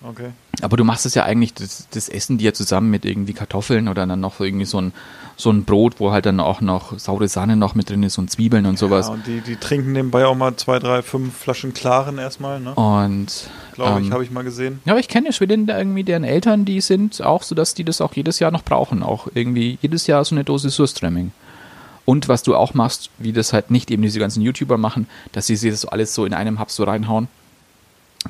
Okay. Aber du machst es ja eigentlich, das, das essen die ja zusammen mit irgendwie Kartoffeln oder dann noch irgendwie so ein, so ein Brot, wo halt dann auch noch saure Sahne noch mit drin ist und Zwiebeln und sowas. Ja, und die, die trinken nebenbei auch mal zwei, drei, fünf Flaschen Klaren erstmal, ne? Und Glaube ich, ähm, habe ich mal gesehen. Ja, aber ich kenne Schweden irgendwie, deren Eltern, die sind auch so, dass die das auch jedes Jahr noch brauchen. Auch irgendwie jedes Jahr so eine Dose Surströmming. Und was du auch machst, wie das halt nicht eben diese ganzen YouTuber machen, dass sie sich das alles so in einem Hub so reinhauen.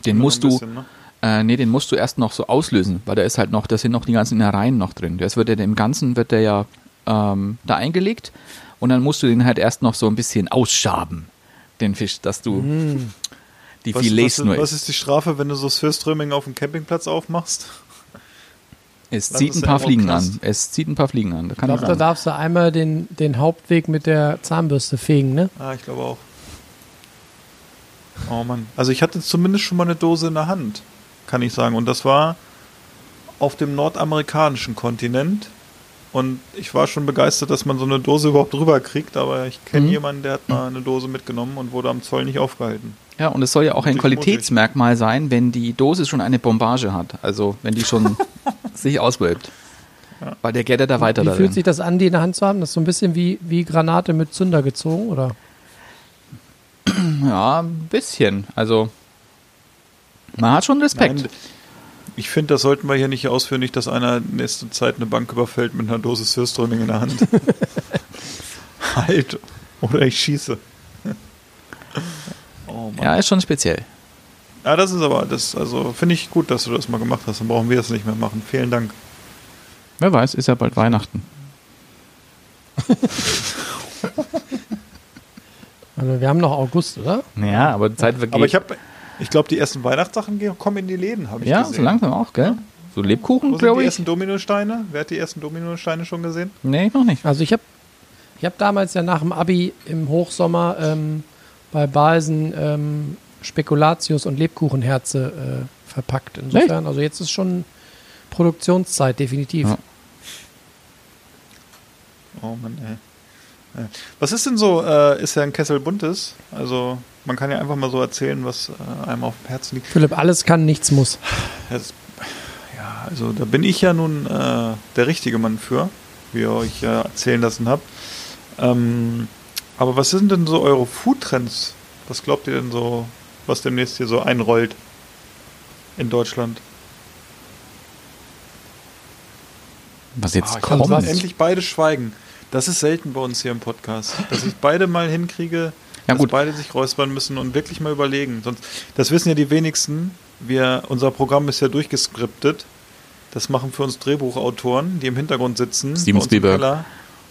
Den musst du, bisschen, ne? Äh, nee, den musst du erst noch so auslösen, weil da ist halt noch, da sind noch die ganzen Innereien noch drin. Das wird ja im Ganzen wird der ja ähm, da eingelegt und dann musst du den halt erst noch so ein bisschen ausschaben, den Fisch, dass du die Was, Filets was, nur was ist die Strafe, wenn du so Surströmming auf dem Campingplatz aufmachst? Es Landest zieht ein paar Fliegen an. Es zieht ein paar Fliegen an. Da Ich kann glaube, ich da sagen. darfst du einmal den, den Hauptweg mit der Zahnbürste fegen, ne? Ah, ich glaube auch. Oh Mann. Also ich hatte zumindest schon mal eine Dose in der Hand, kann ich sagen. Und das war auf dem nordamerikanischen Kontinent. Und ich war schon begeistert, dass man so eine Dose überhaupt rüberkriegt. Aber ich kenne Mhm. jemanden, der hat mal eine Dose mitgenommen und wurde am Zoll nicht aufgehalten. Ja, und es soll ja auch ein Qualitätsmerkmal sein, wenn die Dose schon eine Bombage hat. Also wenn die schon sich auswölbt. Weil der geht ja da weiter Wie darin. fühlt sich das an, die in der Hand zu haben? Das ist so ein bisschen wie, wie Granate mit Zünder gezogen, oder? Ja, ein bisschen. Also man hat schon Respekt. Nein, ich finde, das sollten wir hier nicht ausführen, nicht, dass einer nächste Zeit eine Bank überfällt mit einer Dose Surströmming in der Hand. halt. Oder ich schieße. Oh Mann. Ja, ist schon speziell. Ja, das ist aber, das, also finde ich gut, dass du das mal gemacht hast. Dann brauchen wir das nicht mehr machen. Vielen Dank. Wer weiß, ist ja bald Weihnachten. Also wir haben noch August, oder? Ja, aber die Zeit vergeht. Aber ich habe, ich glaube, die ersten Weihnachtssachen kommen in die Läden, habe ich ja, gesehen. so langsam auch, gell? So Lebkuchen, glaube die ich. ersten Dominosteine? Wer hat die ersten Dominosteine schon gesehen? Nee, noch nicht. Also ich habe ich hab damals ja nach dem Abi im Hochsommer ähm, bei Balsen ähm, Spekulatius und Lebkuchenherze äh, verpackt. Insofern, also jetzt ist schon Produktionszeit, definitiv. Ja. Oh Mann, ey. Ja. Was ist denn so, äh, ist ja ein Kessel buntes? Also man kann ja einfach mal so erzählen, was äh, einem auf dem Herzen liegt. Philipp, alles kann, nichts muss. Das, ja, also da bin ich ja nun äh, der richtige Mann für, wie ihr euch ja erzählen lassen habt. Ähm, aber was sind denn so eure Foodtrends? Was glaubt ihr denn so, was demnächst hier so einrollt in Deutschland? Was jetzt Ah, kommt. endlich beide schweigen. Das ist selten bei uns hier im Podcast, dass ich beide mal hinkriege, Ja, dass gut. beide sich räuspern müssen und wirklich mal überlegen. Sonst, das wissen ja die wenigsten. Wir, unser Programm ist ja durchgeskriptet. Das machen für uns Drehbuchautoren, die im Hintergrund sitzen. Steven Spielberg.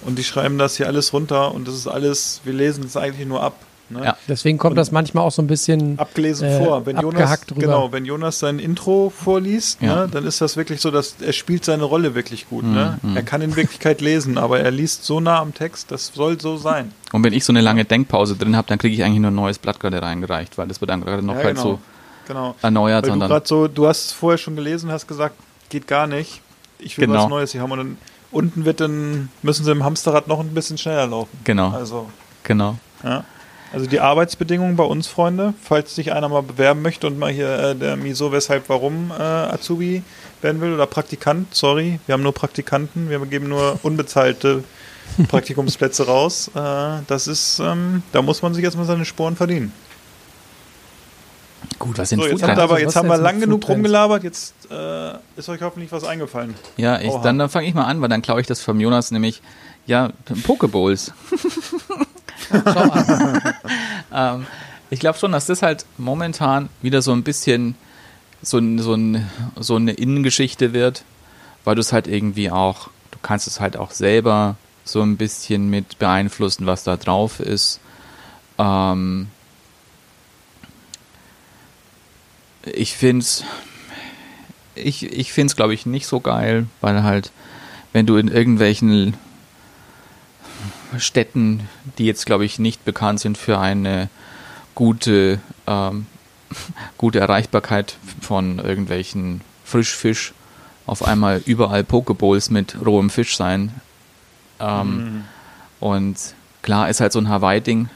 Und die schreiben das hier alles runter und das ist alles, wir lesen es eigentlich nur ab. Ne? Ja. Deswegen kommt Und- das manchmal auch so ein bisschen abgelesen äh, vor. Wenn Jonas, genau, wenn Jonas sein Intro vorliest, Ja. ne, dann ist das wirklich so, dass er spielt seine Rolle wirklich gut. ne? Mhm. Er kann in Wirklichkeit lesen, aber er liest so nah am Text, das soll so sein. Und wenn ich so eine lange Denkpause drin habe, dann kriege ich eigentlich nur ein neues Blatt gerade reingereicht, weil das wird dann gerade noch Ja, halt genau. so Genau. erneuert, Weil du so, du hast es vorher schon gelesen, hast gesagt, geht gar nicht. Ich will Genau. was Neues hier haben. Und dann unten wird dann, müssen sie im Hamsterrad noch ein bisschen schneller laufen. genau, Also, genau. ja. Also die Arbeitsbedingungen bei uns, Freunde, falls sich einer mal bewerben möchte und mal hier äh, der Miso, weshalb, warum äh, Azubi werden will oder Praktikant, sorry, wir haben nur Praktikanten, wir geben nur unbezahlte Praktikumsplätze raus. Äh, das ist, ähm, da muss man sich erstmal seine Sporen verdienen. Gut, was sind So, jetzt, habt aber, Also, jetzt haben wir jetzt lang genug rumgelabert, jetzt äh, ist euch hoffentlich was eingefallen. Ja, ich, dann, dann fange ich mal an, weil dann klaue ich das vom Jonas, nämlich, ja, Pokeballs. Schau an. ähm, ich glaube schon, dass das halt momentan wieder so ein bisschen so, so, so eine Innengeschichte wird, weil du es halt irgendwie auch, du kannst es halt auch selber so ein bisschen mit beeinflussen, was da drauf ist. Ähm, ich finde es, ich, ich finde es, glaube ich, nicht so geil, weil halt, wenn du in irgendwelchen Städten, die jetzt, glaube ich, nicht bekannt sind für eine gute, ähm, gute Erreichbarkeit von irgendwelchen Frischfisch, auf einmal überall Pokeballs mit rohem Fisch sein. Ähm, Und klar ist halt so ein Hawaii-Ding.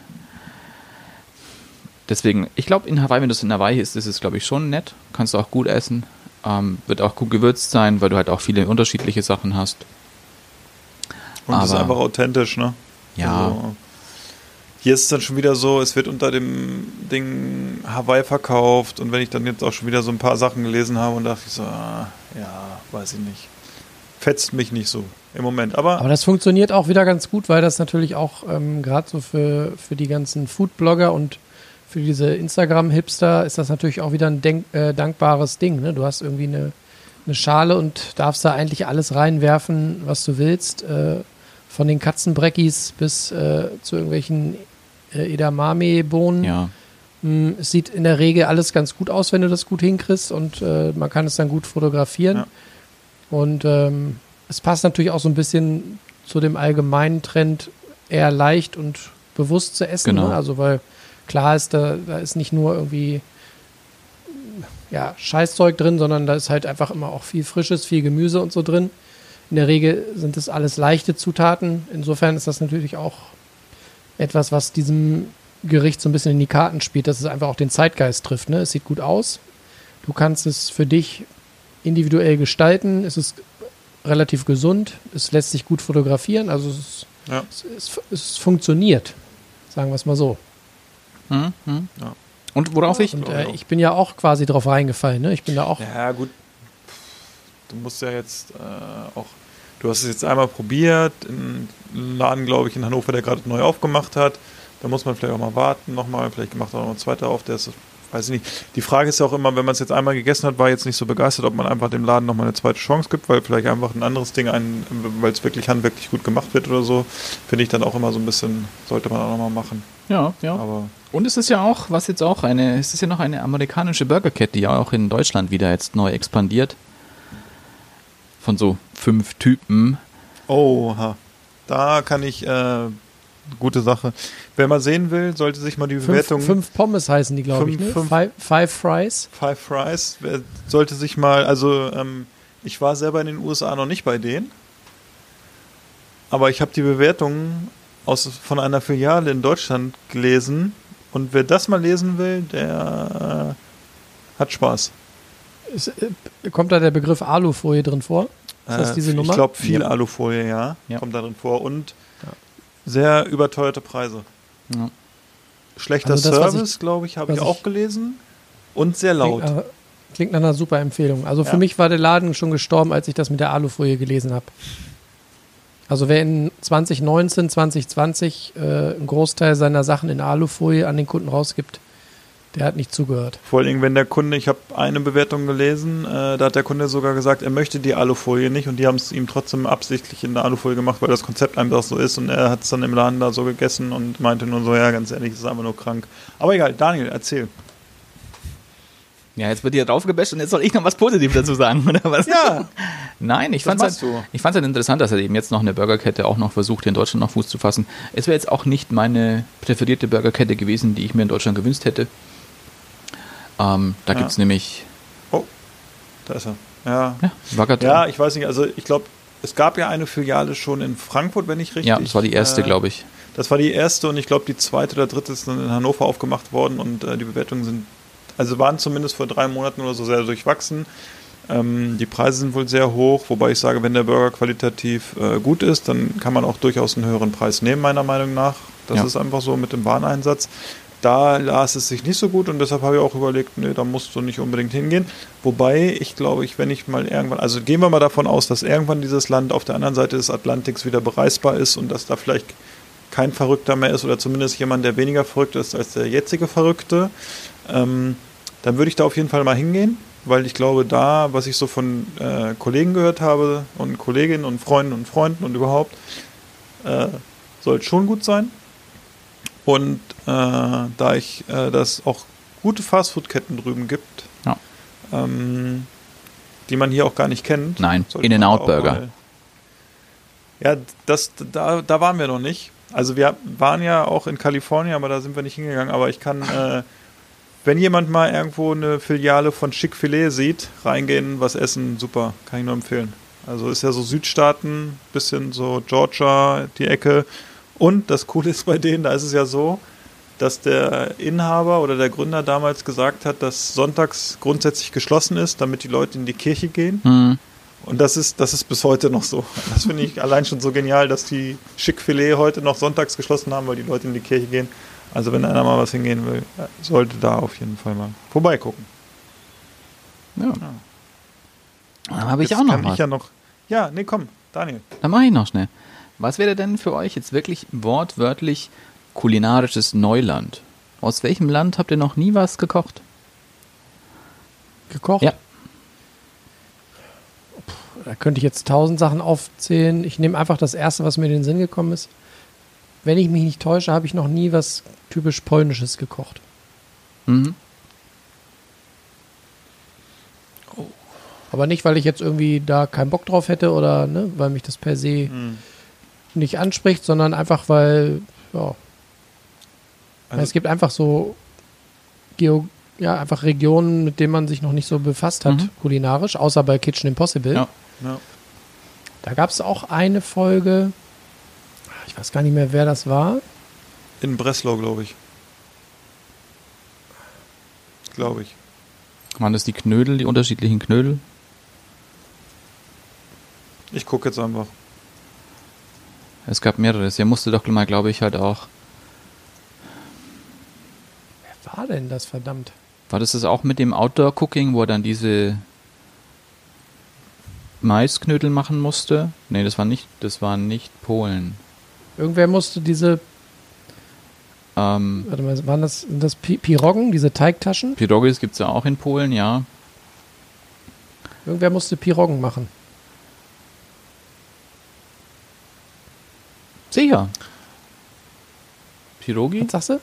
Deswegen, ich glaube, in Hawaii, wenn du es in Hawaii isst, ist es, glaube ich, schon nett. Kannst du auch gut essen. Ähm, wird auch gut gewürzt sein, weil du halt auch viele unterschiedliche Sachen hast. Und das ist einfach authentisch, ne? Ja. Also, hier ist es dann schon wieder so, es wird unter dem Ding Hawaii verkauft und wenn ich dann jetzt auch schon wieder so ein paar Sachen gelesen habe und dachte ich so, ah, ja, weiß ich nicht. Fetzt mich nicht so im Moment. Aber, Aber das funktioniert auch wieder ganz gut, weil das natürlich auch ähm, gerade so für, für die ganzen Foodblogger und für diese Instagram-Hipster ist das natürlich auch wieder ein denk, äh, dankbares Ding. Ne? Du hast irgendwie eine, eine Schale und darfst da eigentlich alles reinwerfen, was du willst. Äh, von den Katzenbreckis bis äh, zu irgendwelchen äh, Edamame-Bohnen. Ja. Mm, Es sieht in der Regel alles ganz gut aus, wenn du das gut hinkriegst und äh, man kann es dann gut fotografieren. Ja. Und ähm, es passt natürlich auch so ein bisschen zu dem allgemeinen Trend, eher leicht und bewusst zu essen. Genau. Ne? Also weil klar ist, da, da ist nicht nur irgendwie ja, Scheißzeug drin, sondern da ist halt einfach immer auch viel Frisches, viel Gemüse und so drin. In der Regel sind es alles leichte Zutaten. Insofern ist das natürlich auch etwas, was diesem Gericht so ein bisschen in die Karten spielt, dass es einfach auch den Zeitgeist trifft. Ne? Es sieht gut aus. Du kannst es für dich individuell gestalten. Es ist relativ gesund. Es lässt sich gut fotografieren. Also es, Ja. es, es, es funktioniert. Sagen wir es mal so. Hm, hm. Ja. Und worauf ich? Und äh, ich bin ja auch quasi drauf reingefallen. Ne? Ich bin da auch. ja, gut. Du musst ja jetzt äh, auch, du hast es jetzt einmal probiert, in einem Laden, glaube ich, in Hannover, der gerade neu aufgemacht hat. Da muss man vielleicht auch mal warten, nochmal, vielleicht macht er auch noch ein zweiter auf, der ist, weiß ich nicht. Die Frage ist ja auch immer, wenn man es jetzt einmal gegessen hat, war jetzt nicht so begeistert, ob man einfach dem Laden nochmal eine zweite Chance gibt, weil vielleicht einfach ein anderes Ding, weil es wirklich handwerklich gut gemacht wird oder so, finde ich dann auch immer so ein bisschen, sollte man auch nochmal machen. Ja, ja. Aber Und es ist ja auch, was jetzt auch eine, es ist ja noch eine amerikanische Burgerkette, die ja auch in Deutschland wieder jetzt neu expandiert. Von so fünf Typen. Oha. Da kann ich, äh, gute Sache. Wer mal sehen will, sollte sich mal die Fünf, Bewertung. fünf Pommes heißen die, glaube ich. Ne? fünf- Five, five Fries. Five Fries. Wer sollte sich mal, also ähm, ich war selber in den USA noch nicht bei denen, aber ich habe die Bewertungen aus, von einer Filiale in Deutschland gelesen und wer das mal lesen will, der äh, hat Spaß. Ist, äh, kommt da der Begriff Alufolie drin vor? Ist das Äh, diese Nummer? Ich glaube, viel Ja. Alufolie, ja, Ja. kommt darin vor und Ja. sehr überteuerte Preise. Ja. Schlechter Also das, Service, glaube ich, habe ich auch ich- gelesen und sehr laut. Klingt, äh, klingt nach einer super Empfehlung. Also für mich war der Laden schon gestorben, als ich das mit der Alufolie gelesen habe. Also wer in 2019, 2020 äh, einen Großteil seiner Sachen in Alufolie an den Kunden rausgibt, der hat nicht zugehört. Vor allen Dingen, wenn der Kunde, ich habe eine Bewertung gelesen, äh, da hat der Kunde sogar gesagt, er möchte die Alufolie nicht und die haben es ihm trotzdem absichtlich in der Alufolie gemacht, weil das Konzept einfach so ist und er hat es dann im Laden da so gegessen und meinte nur so, ja, ganz ehrlich, ist einfach nur krank. Aber egal, Daniel, erzähl. Ja, jetzt wird hier draufgebasht und jetzt soll ich noch was Positives dazu sagen, oder was? Ja. Nein, ich fand es halt, du. ich fand's halt interessant, dass er eben jetzt noch eine Burgerkette auch noch versucht, hier in Deutschland noch Fuß zu fassen. Es wäre jetzt auch nicht meine präferierte Burgerkette gewesen, die ich mir in Deutschland gewünscht hätte. Ähm, da Ja. gibt's nämlich Da ist er. Ja. ja. Ja, ich weiß nicht, also ich glaube, es gab ja eine Filiale schon in Frankfurt, wenn ich richtig. ja, das war die erste, äh, glaube ich. Das war die erste und ich glaube, die zweite oder dritte ist dann in Hannover aufgemacht worden und äh, die Bewertungen sind, also waren zumindest vor drei Monaten oder so sehr durchwachsen. Ähm, die Preise sind wohl sehr hoch, wobei ich sage, wenn der Burger qualitativ äh, gut ist, dann kann man auch durchaus einen höheren Preis nehmen, meiner Meinung nach. Das Ja. ist einfach so mit dem Wareneinsatz. Da las es sich nicht so gut und deshalb habe ich auch überlegt, nee, da musst du nicht unbedingt hingehen. Wobei ich glaube, ich, wenn ich mal irgendwann, also gehen wir mal davon aus, dass irgendwann dieses Land auf der anderen Seite des Atlantiks wieder bereisbar ist und dass da vielleicht kein Verrückter mehr ist oder zumindest jemand, der weniger verrückt ist als der jetzige Verrückte, ähm, dann würde ich da auf jeden Fall mal hingehen, weil ich glaube, da, was ich so von äh, Kollegen gehört habe und Kolleginnen und Freunden und Freunden und überhaupt, äh, soll schon gut sein. Und äh, da ich äh, das auch gute Fastfood-Ketten drüben gibt, Ja. ähm, die man hier auch gar nicht kennt. Nein, In-N-Out Burger. Ja, das, da, da waren wir noch nicht. Also wir waren ja auch in Kalifornien, aber da sind wir nicht hingegangen. Aber ich kann, äh, wenn jemand mal irgendwo eine Filiale von Chick-fil-A sieht, reingehen, was essen, super, kann ich nur empfehlen. Also ist ja so Südstaaten, bisschen so Georgia, die Ecke. Und das Coole ist bei denen, da ist es ja so, dass der Inhaber oder der Gründer damals gesagt hat, dass sonntags grundsätzlich geschlossen ist, damit die Leute in die Kirche gehen. Hm. Und das ist, das ist bis heute noch so. Das finde ich allein schon so genial, dass die Schick-Filet heute noch sonntags geschlossen haben, weil die Leute in die Kirche gehen. Also wenn einer mal was hingehen will, sollte da auf jeden Fall mal vorbeigucken. Ja. Dann habe ich Jetzt auch noch kann was. Ich ja, noch ja, nee, komm, Daniel. Dann mache ich noch schnell. Was wäre denn für euch jetzt wirklich wortwörtlich kulinarisches Neuland? Aus welchem Land habt ihr noch nie was gekocht? Gekocht? Ja. Da könnte ich jetzt tausend Sachen aufzählen. Ich nehme einfach das erste, was mir in den Sinn gekommen ist. Wenn ich mich nicht täusche, habe ich noch nie was typisch Polnisches gekocht. Mhm. Aber nicht, weil ich jetzt irgendwie da keinen Bock drauf hätte oder ne, weil mich das per se Hm. Nicht anspricht, sondern einfach, weil, ja. Also- es gibt einfach so Geo, ja, einfach Regionen, mit denen man sich noch nicht so befasst hat, Mhm. kulinarisch, außer bei Kitchen Impossible. Ja. Ja. Da gab es auch eine Folge, ich weiß gar nicht mehr, wer das war. In Breslau, glaube ich. Glaube ich. Waren das die Knödel, die unterschiedlichen Knödel? Ich gucke jetzt einfach. Es gab mehrere. Er musste doch mal, glaube ich, halt auch. Wer war denn das, verdammt? War das das auch mit dem Outdoor-Cooking, wo er dann diese Maisknödel machen musste? Nee, das war nicht, das war nicht Polen. Irgendwer musste diese, Ähm, warte mal, waren das, sind das Pi- Piroggen, diese Teigtaschen? Pierogis gibt es ja auch in Polen, ja. Irgendwer musste Piroggen machen. Sicher. Pirogi? Was sagst du?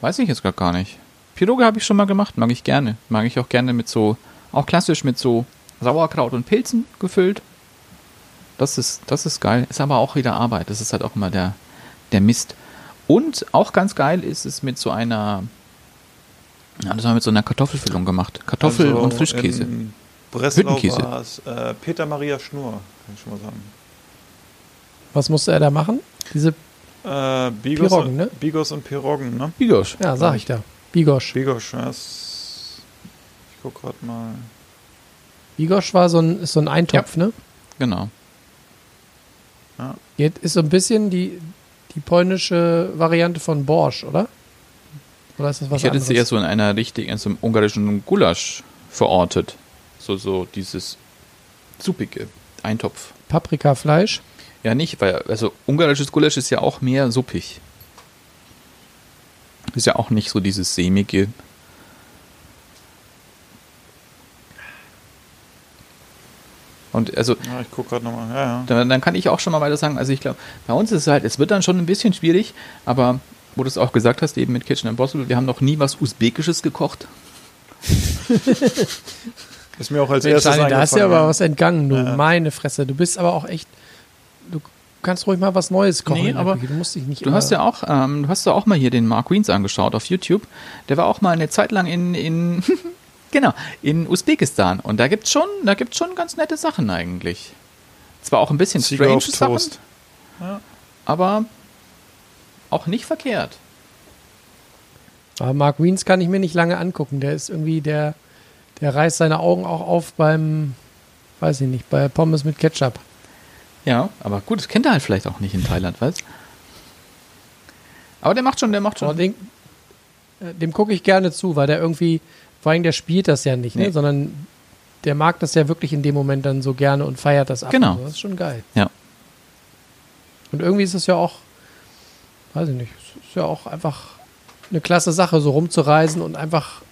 Weiß ich jetzt gar nicht. Piroge habe ich schon mal gemacht, mag ich gerne. Mag ich auch gerne mit so, auch klassisch mit so Sauerkraut und Pilzen gefüllt. Das ist, das ist geil. Ist aber auch wieder Arbeit. Das ist halt auch immer der, der Mist. Und auch ganz geil ist es mit so einer, ja, das haben wir mit so einer Kartoffelfüllung gemacht. Kartoffel Also und Frischkäse. Breslau Hüttenkäse. war es äh, Peter Maria Schnur, kann ich schon mal sagen. Was musste er da machen? Diese, Äh, Bigos, Piroggen, und, ne? Bigos und Piroggen, ne? Bigos. ja, sag ich da. Bigosch. Bigosch, ja, ist, ich guck gerade mal. Bigosch war so ein, ist so ein Eintopf, ne? Genau. Geht, ist so ein bisschen die, die polnische Variante von Borsch, oder? Oder ist das was ich hätte anderes? sie eher so in einer richtigen, in so einem ungarischen Gulasch verortet. So, so dieses suppige Eintopf. Paprikafleisch. Ja, nicht, weil, also ungarisches Gulasch ist ja auch mehr suppig. Ist ja auch nicht so dieses sämige. Und also, Ja, ich guck gerade nochmal. Ja, ja. dann, dann kann ich auch schon mal weiter sagen, also ich glaube, bei uns ist es halt, es wird dann schon ein bisschen schwierig, aber wo du es auch gesagt hast, eben mit Kitchen Impossible, wir haben noch nie was Usbekisches gekocht. Ist mir auch als Mensch, erstes Daniel, da hast du ja aber was entgangen, du. Ja. Meine Fresse. Du bist aber auch echt. Du kannst ruhig mal was Neues kochen. Nee, aber du musst dich nicht Du hast ja auch, ähm, du hast ja auch mal hier den Mark Wiens angeschaut auf YouTube. Der war auch mal eine Zeit lang in, in genau, in Usbekistan. Und da gibt's schon, da gibt's schon ganz nette Sachen eigentlich. Zwar auch ein bisschen Ziege strange Sachen, Toast. aber auch nicht verkehrt. Aber Mark Wiens kann ich mir nicht lange angucken. Der ist irgendwie, der, der reißt seine Augen auch auf beim, weiß ich nicht, bei Pommes mit Ketchup. Ja, aber gut, das kennt er halt vielleicht auch nicht in Thailand, weißt Aber der macht schon, der macht schon. den, äh, dem gucke ich gerne zu, weil der irgendwie, vor allem der spielt das ja nicht, ne? Nee. sondern der mag das ja wirklich in dem Moment dann so gerne und feiert das ab. Genau. so. Das ist schon geil. Ja. Und irgendwie ist es ja auch, weiß ich nicht, es ist ja auch einfach eine klasse Sache, so rumzureisen und einfach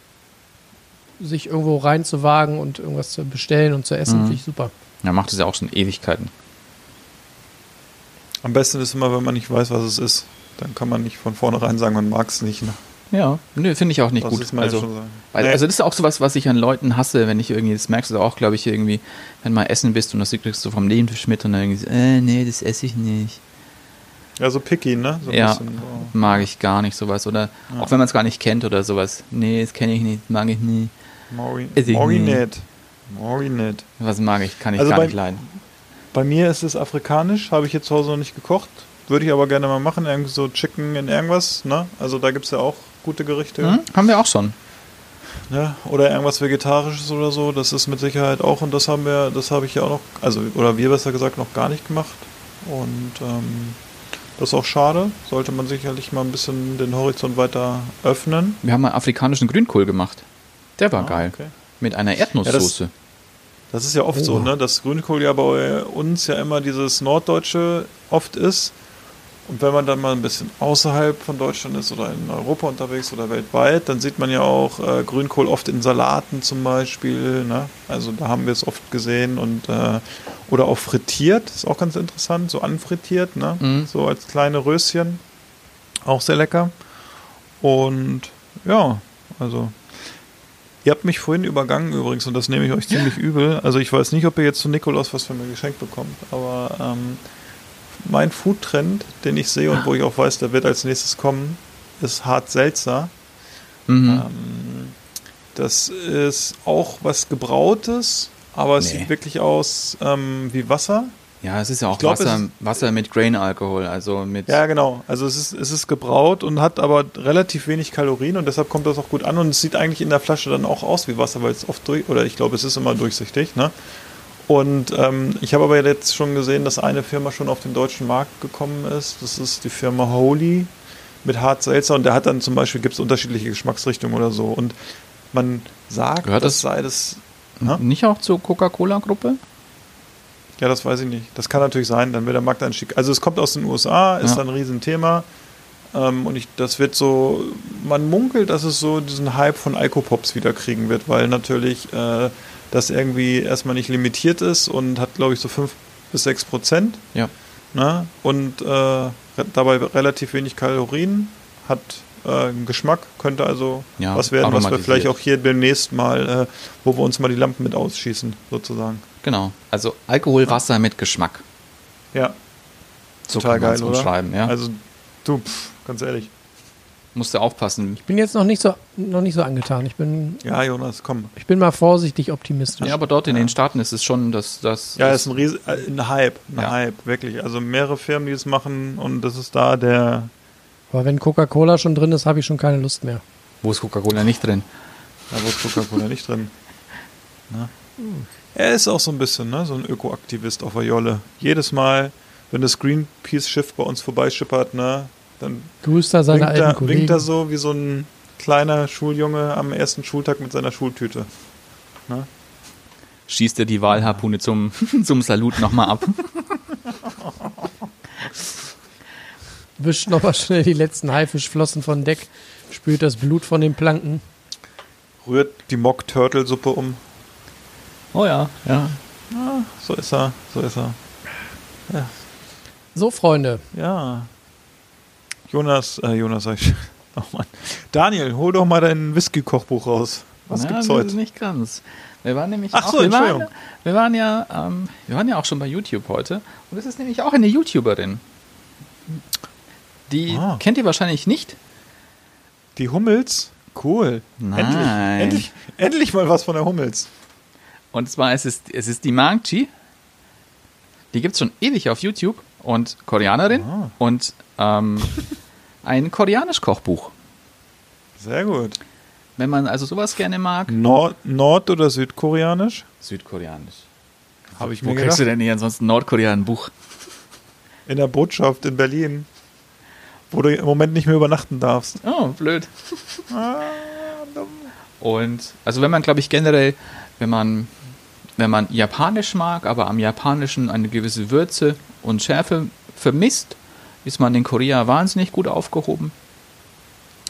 sich irgendwo reinzuwagen und irgendwas zu bestellen und zu essen, Mhm. finde ich super. Er macht es ja auch schon Ewigkeiten. Am besten ist immer, wenn man nicht weiß, was es ist. Dann kann man nicht von vornherein sagen, man mag es nicht. Ne? Ja, nö, finde ich auch nicht Das gut. also. Weil, Nee. Also das ist auch sowas, was ich an Leuten hasse, wenn ich irgendwie, das merkst du auch, glaube ich, irgendwie, wenn mal essen bist und das kriegst du vom Nebentisch mit und dann irgendwie so, äh, nee, das esse ich nicht. Ja, so picky, ne? So Ja. bisschen so. Mag ich gar nicht sowas. Oder Ja. auch wenn man es gar nicht kennt oder sowas. Nee, das kenne ich nicht, mag ich nie. Mori Mori nicht. Mori nicht. Was mag ich, kann ich Also gar bei- nicht leiden. Bei mir ist es afrikanisch, habe ich jetzt zu Hause noch nicht gekocht. würde ich aber gerne mal machen. Irgendwie so Chicken in irgendwas, ne? Also da gibt es ja auch gute Gerichte. Hm? Haben wir auch schon. Ne? Oder irgendwas Vegetarisches oder so. Das ist mit Sicherheit auch. Und das haben wir, das habe ich ja auch noch, also, oder wir besser gesagt, noch gar nicht gemacht. Und ähm, das ist auch schade. Sollte man sicherlich mal ein bisschen den Horizont weiter öffnen. Wir haben mal afrikanischen Grünkohl gemacht. Der war Ah, geil. okay. Mit einer Erdnusssoße. Das ist ja oft so, ne? Dass Grünkohl ja bei uns ja immer dieses Norddeutsche oft ist. Und wenn man dann mal ein bisschen außerhalb von Deutschland ist oder in Europa unterwegs oder weltweit, dann sieht man ja auch äh, Grünkohl oft in Salaten zum Beispiel. Ne? Also da haben wir es oft gesehen und äh, oder auch frittiert, ist auch ganz interessant, so anfrittiert, ne? Mhm. so als kleine Röschen, auch sehr lecker. Und ja, also Ihr habt mich vorhin übergangen übrigens und das nehme ich euch ziemlich übel. Also ich weiß nicht, ob ihr jetzt zu Nikolaus was von mir geschenkt bekommt, aber ähm, mein Foodtrend, den ich sehe und wo ich auch weiß, der wird als nächstes kommen, ist Hart Seltzer. Mhm. Ähm, das ist auch was Gebrautes, aber es Nee. sieht wirklich aus ähm, wie Wasser. Ja, es ist ja auch glaub, Wasser, Wasser mit Grain-Alkohol, also mit. Ja, genau. Also es ist, es ist gebraut und hat aber relativ wenig Kalorien und deshalb kommt das auch gut an und es sieht eigentlich in der Flasche dann auch aus wie Wasser, weil es oft durch, oder ich glaube, es ist immer durchsichtig, ne? Und ähm, ich habe aber jetzt schon gesehen, dass eine Firma schon auf den deutschen Markt gekommen ist. Das ist die Firma Holy mit Hart Seltzer und der hat dann zum Beispiel, gibt es unterschiedliche Geschmacksrichtungen oder so. Und man sagt, Gehört das das- sei das. Ha? Nicht auch zur Coca-Cola-Gruppe? Ja, das weiß ich nicht. Das kann natürlich sein, dann wird der Markteinstieg. Also es kommt aus den USA, ist Ja. dann ein Riesenthema. Ähm, und ich, das wird so, man munkelt, dass es so diesen Hype von Alkopops wieder kriegen wird, weil natürlich äh, das irgendwie erstmal nicht limitiert ist und hat, glaube ich, so 5 bis 6 Prozent. Ja. Ne? Und äh, dabei relativ wenig Kalorien, hat äh, einen Geschmack, könnte also Ja, was werden, was wir vielleicht auch hier demnächst mal, äh, wo wir uns mal die Lampen mit ausschießen, sozusagen. Genau. Also Alkoholwasser mit Geschmack. Ja. So Total kann geil, oder? umschreiben, ja. Also, du, pff, ganz ehrlich. Musst du aufpassen. Ich bin jetzt noch nicht so, noch nicht so angetan. Ich bin, Ja, Jonas, komm. ich bin mal vorsichtig optimistisch. Ja, aber dort in den Staaten ist es schon, dass das. Ja, ist ein, Ries äh, ein Hype. Ein Ja. Hype, wirklich. Also mehrere Firmen, die es machen und das ist da der. Aber wenn Coca-Cola schon drin ist, habe ich schon keine Lust mehr. Wo ist Coca-Cola nicht drin? Da wo ist Coca-Cola nicht drin. Na? Er ist auch so ein bisschen, ne? So ein Ökoaktivist auf der Jolle. Jedes Mal, wenn das Greenpeace-Schiff bei uns vorbeischippert, ne? Dann Grüßt er seine winkt alten er, Kollegen. winkt er so wie so ein kleiner Schuljunge am ersten Schultag mit seiner Schultüte. Schießt er die Walharpune zum, zum Salut nochmal ab. Wischt nochmal schnell die letzten Haifischflossen von Deck, spült das Blut von den Planken. Rührt die Mock-Turtle-Suppe um. Oh ja, ja. So ist er, so ist er. So, Freunde, Ja. Jonas, äh, Jonas sag ich. Oh Mann. Daniel, hol doch mal dein Whisky-Kochbuch raus. Was Na, gibt's heute? Nicht ganz. Wir waren nämlich Ach auch, so, wir, waren, Entschuldigung. wir, waren ja, ähm, wir waren ja auch schon bei YouTube heute. Und es ist nämlich auch eine YouTuberin. Die Ah. kennt ihr wahrscheinlich nicht. Die Hummels? Cool. Nein. Endlich, endlich, endlich mal was von der Hummels. Und zwar ist es, es ist die Mangchi. Die gibt es schon ewig auf YouTube. Und Koreanerin. Ah. Und ähm, ein koreanisch Kochbuch. Sehr gut. Wenn man also sowas gerne mag. Nord-, Nord oder Südkoreanisch? Südkoreanisch. Habe ich Wo mir kriegst du gedacht. denn nicht ansonsten Nordkorea ein Buch? In der Botschaft in Berlin. Wo du im Moment nicht mehr übernachten darfst. Oh, blöd. Ah, Und also wenn man, glaube ich, generell, wenn man, wenn man Japanisch mag, aber am Japanischen eine gewisse Würze und Schärfe vermisst, ist man in Korea wahnsinnig gut aufgehoben.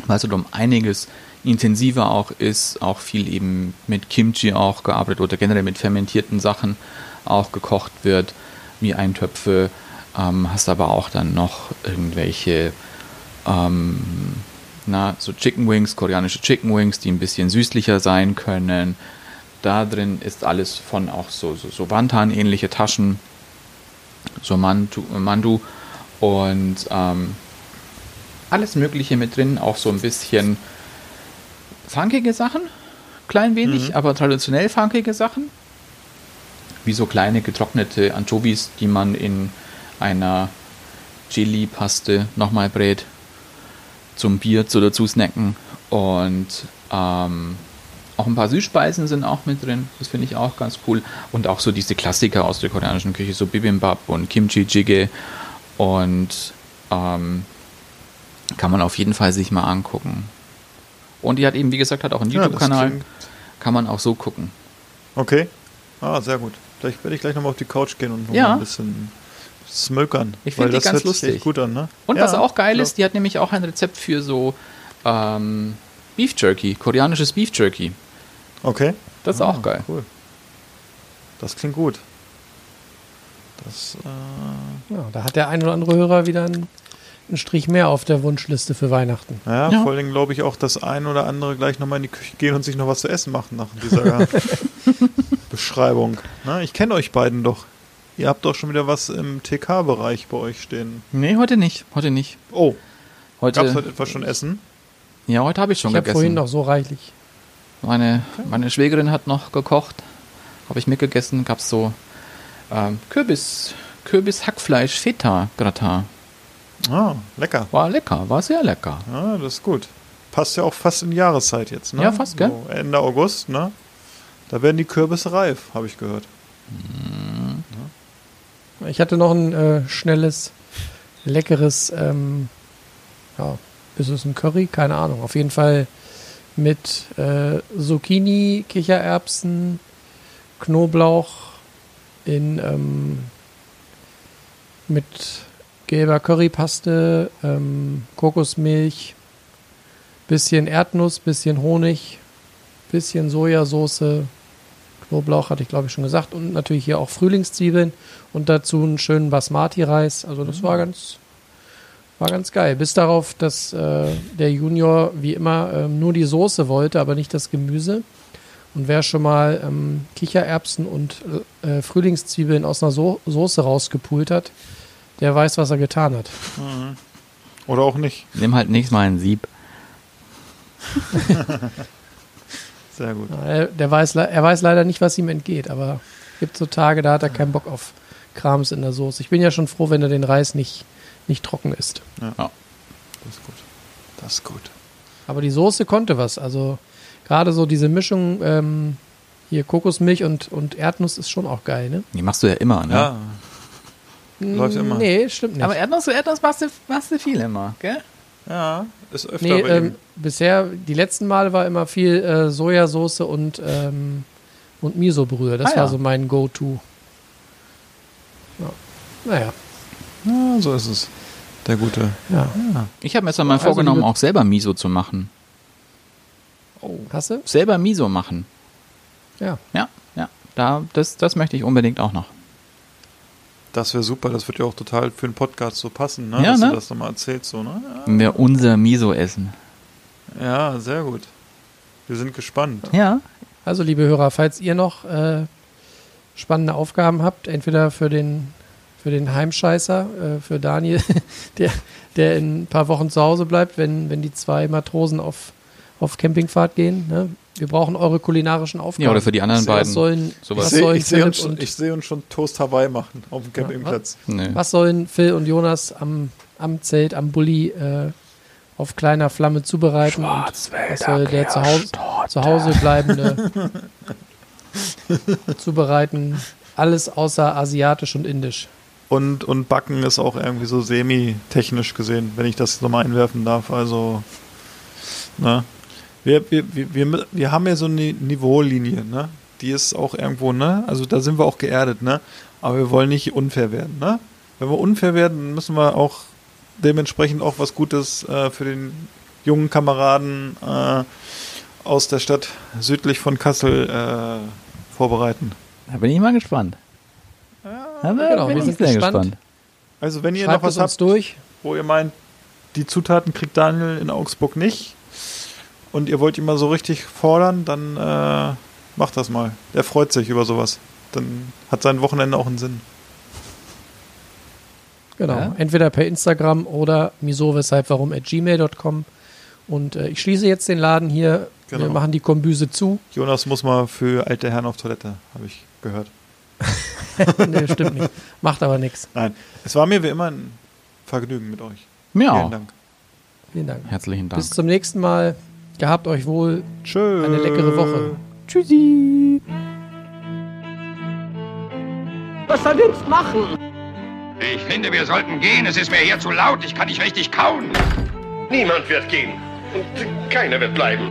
Weil es um einiges intensiver auch ist, auch viel eben mit Kimchi auch gearbeitet oder generell mit fermentierten Sachen auch gekocht wird, wie Eintöpfe. Ähm, hast aber auch dann noch irgendwelche ähm, na, so Chicken Wings, koreanische Chicken Wings, die ein bisschen süßlicher sein können. Da drin ist alles von auch so, so, so Wantan-ähnliche Taschen, so Mandu, Mandu und ähm, alles Mögliche mit drin, auch so ein bisschen funkige Sachen, klein wenig, aber traditionell funkige Sachen, wie so kleine getrocknete Anchovies, die man in einer Chili-Paste nochmal brät zum Bier zu dazu snacken. Und ähm, auch ein paar Süßspeisen sind auch mit drin. Das finde ich auch ganz cool. Und auch so diese Klassiker aus der koreanischen Küche, so Bibimbap und Kimchi Jjigae. Und ähm, kann man auf jeden Fall sich mal angucken. Und die hat eben, wie gesagt, hat auch einen Ja, YouTube-Kanal. kann man auch so gucken. Okay. Ah, sehr gut. Vielleicht werde ich gleich nochmal auf die Couch gehen und Ja. ein bisschen smökern. Ich find weil die das ganz lustig. echt gut an, ne? Und Ja, was auch geil glaub- ist, die hat nämlich auch ein Rezept für so ähm, Beef Jerky, koreanisches Beef Jerky. Okay. Das ist Ah, auch geil. Cool. Das klingt gut. Das, äh, Ja, da hat der ein oder andere Hörer wieder einen, einen Strich mehr auf der Wunschliste für Weihnachten. ja, Ja. vor allem glaube ich auch, dass ein oder andere gleich nochmal in die Küche gehen und sich noch was zu essen machen nach dieser Beschreibung. Na, ich kenne euch beiden doch. Ihr habt doch schon wieder was im TK-Bereich bei euch stehen. Nee, heute nicht. Heute nicht. Oh, Heute, gab es heute etwas schon Essen? ja, heute habe ich schon ich habe gegessen. vorhin noch so reichlich. Meine, meine Schwägerin hat noch gekocht. Habe ich mitgegessen. Gab es so ähm, Kürbis, Kürbis Hackfleisch Feta Gratin. Ah, lecker. War lecker, war sehr lecker. Ja, das ist gut. Passt ja auch fast in die Jahreszeit jetzt, ne? Ja, fast, gell? So Ende August, ne? Da werden die Kürbisse reif, habe ich gehört. Ich hatte noch ein äh, schnelles, leckeres, ähm, ja, ist es ein Curry? Keine Ahnung. Auf jeden Fall mit äh, Zucchini, Kichererbsen, Knoblauch in ähm, mit gelber Currypaste, ähm, Kokosmilch, bisschen Erdnuss, bisschen Honig, bisschen Sojasauce, Knoblauch hatte ich glaube ich schon gesagt. Und natürlich hier auch Frühlingszwiebeln und dazu einen schönen Basmati-Reis. Also das war ganz, war ganz geil. Bis darauf, dass äh, der Junior wie immer ähm, nur die Soße wollte, aber nicht das Gemüse. Und wer schon mal ähm, Kichererbsen und äh, Frühlingszwiebeln aus einer so Soße rausgepult hat, der weiß, was er getan hat. Oder auch nicht. Nimm halt nächstes Mal ein Sieb. Sehr gut. Ja, Er, der weiß, er weiß leider nicht, was ihm entgeht, aber gibt so Tage, da hat er keinen Bock auf Krams in der Soße. Ich bin ja schon froh, wenn er den Reis nicht, nicht trocken isst. Das ist gut. Das ist gut. Aber die Soße konnte was. Also gerade so diese Mischung ähm, hier Kokosmilch und, und Erdnuss ist schon auch geil, ne? Die machst du ja immer, ne? Ja. Läuft immer. Nee, stimmt nicht. Aber Erdnuss, Erdnuss machst du, machst du viel immer, gell? Ja, ist öfter nee, bei ähm, bisher, die letzten Male war immer viel äh, Sojasauce und, ähm, und Miso-Brühe. Das Ah, ja. war so mein Go-To. Ja. Naja, Ja, so ist es. Der gute. ja. Ich habe mir jetzt mal Also, vorgenommen, auch selber Miso zu machen. Hast du? Selber Miso machen. Ja. Ja, ja. Da, das, das möchte ich unbedingt auch noch. Das wäre super. Das wird ja auch total für den Podcast so passen, ne? Ja, Dass ne? du das nochmal erzählst, so, ne? Wir unser Miso essen. Ja. ja, sehr gut. Wir sind gespannt. Ja. Also, liebe Hörer, falls ihr noch äh, spannende Aufgaben habt, entweder für den, für den Heimscheißer, äh, für Daniel, der, der in ein paar Wochen zu Hause bleibt, wenn, wenn die zwei Matrosen auf, auf Campingfahrt gehen. Ne? Wir brauchen eure kulinarischen Aufgaben. Ja, oder für die anderen beiden. Was sollen, Sowas. was Ich sehe sollen ich uns, seh uns schon Toast Hawaii machen auf dem Campingplatz. Nö. Was sollen Phil und Jonas am, am Zelt, am Bulli äh, auf kleiner Flamme zubereiten? Und was soll der zu Hause, zu Hause bleibende zubereiten? Alles außer asiatisch und indisch. Und, und Backen ist auch irgendwie so semi-technisch gesehen, wenn ich das nochmal einwerfen darf. Also, ne? Wir, wir, wir, wir, haben ja so eine Niveaulinie, ne? Die ist auch irgendwo, ne? Also da sind wir auch geerdet, ne? Aber wir wollen nicht unfair werden, ne? Wenn wir unfair werden, müssen wir auch dementsprechend auch was Gutes äh, für den jungen Kameraden äh, aus der Stadt südlich von Kassel äh, vorbereiten. Da bin ich mal gespannt. Ja, da genau, bin wir sind sehr gespannt. gespannt. Also wenn ihr Schreibt noch was habt, durch. wo ihr meint, die Zutaten kriegt Daniel in Augsburg nicht und ihr wollt ihn mal so richtig fordern, dann äh, macht das mal. Der freut sich über sowas. Dann hat sein Wochenende auch einen Sinn. Genau. Ja. Entweder per Instagram oder miso weshalb warum at gmail.com. Und äh, ich schließe jetzt den Laden hier. Genau. Wir machen die Kombüse zu. Jonas muss mal für alte Herren auf Toilette, habe ich gehört. nee, stimmt nicht. Macht aber nichts. Nein, es war mir wie immer ein Vergnügen mit euch. Ja, Vielen Dank. Vielen Dank. herzlichen Dank. Bis zum nächsten Mal. Gehabt euch wohl. Tschö. Eine leckere Woche. Tschüssi. Was soll jetzt machen? Ich finde, wir sollten gehen. Es ist mir hier zu laut. Ich kann nicht richtig kauen. Niemand wird gehen. Und keiner wird bleiben.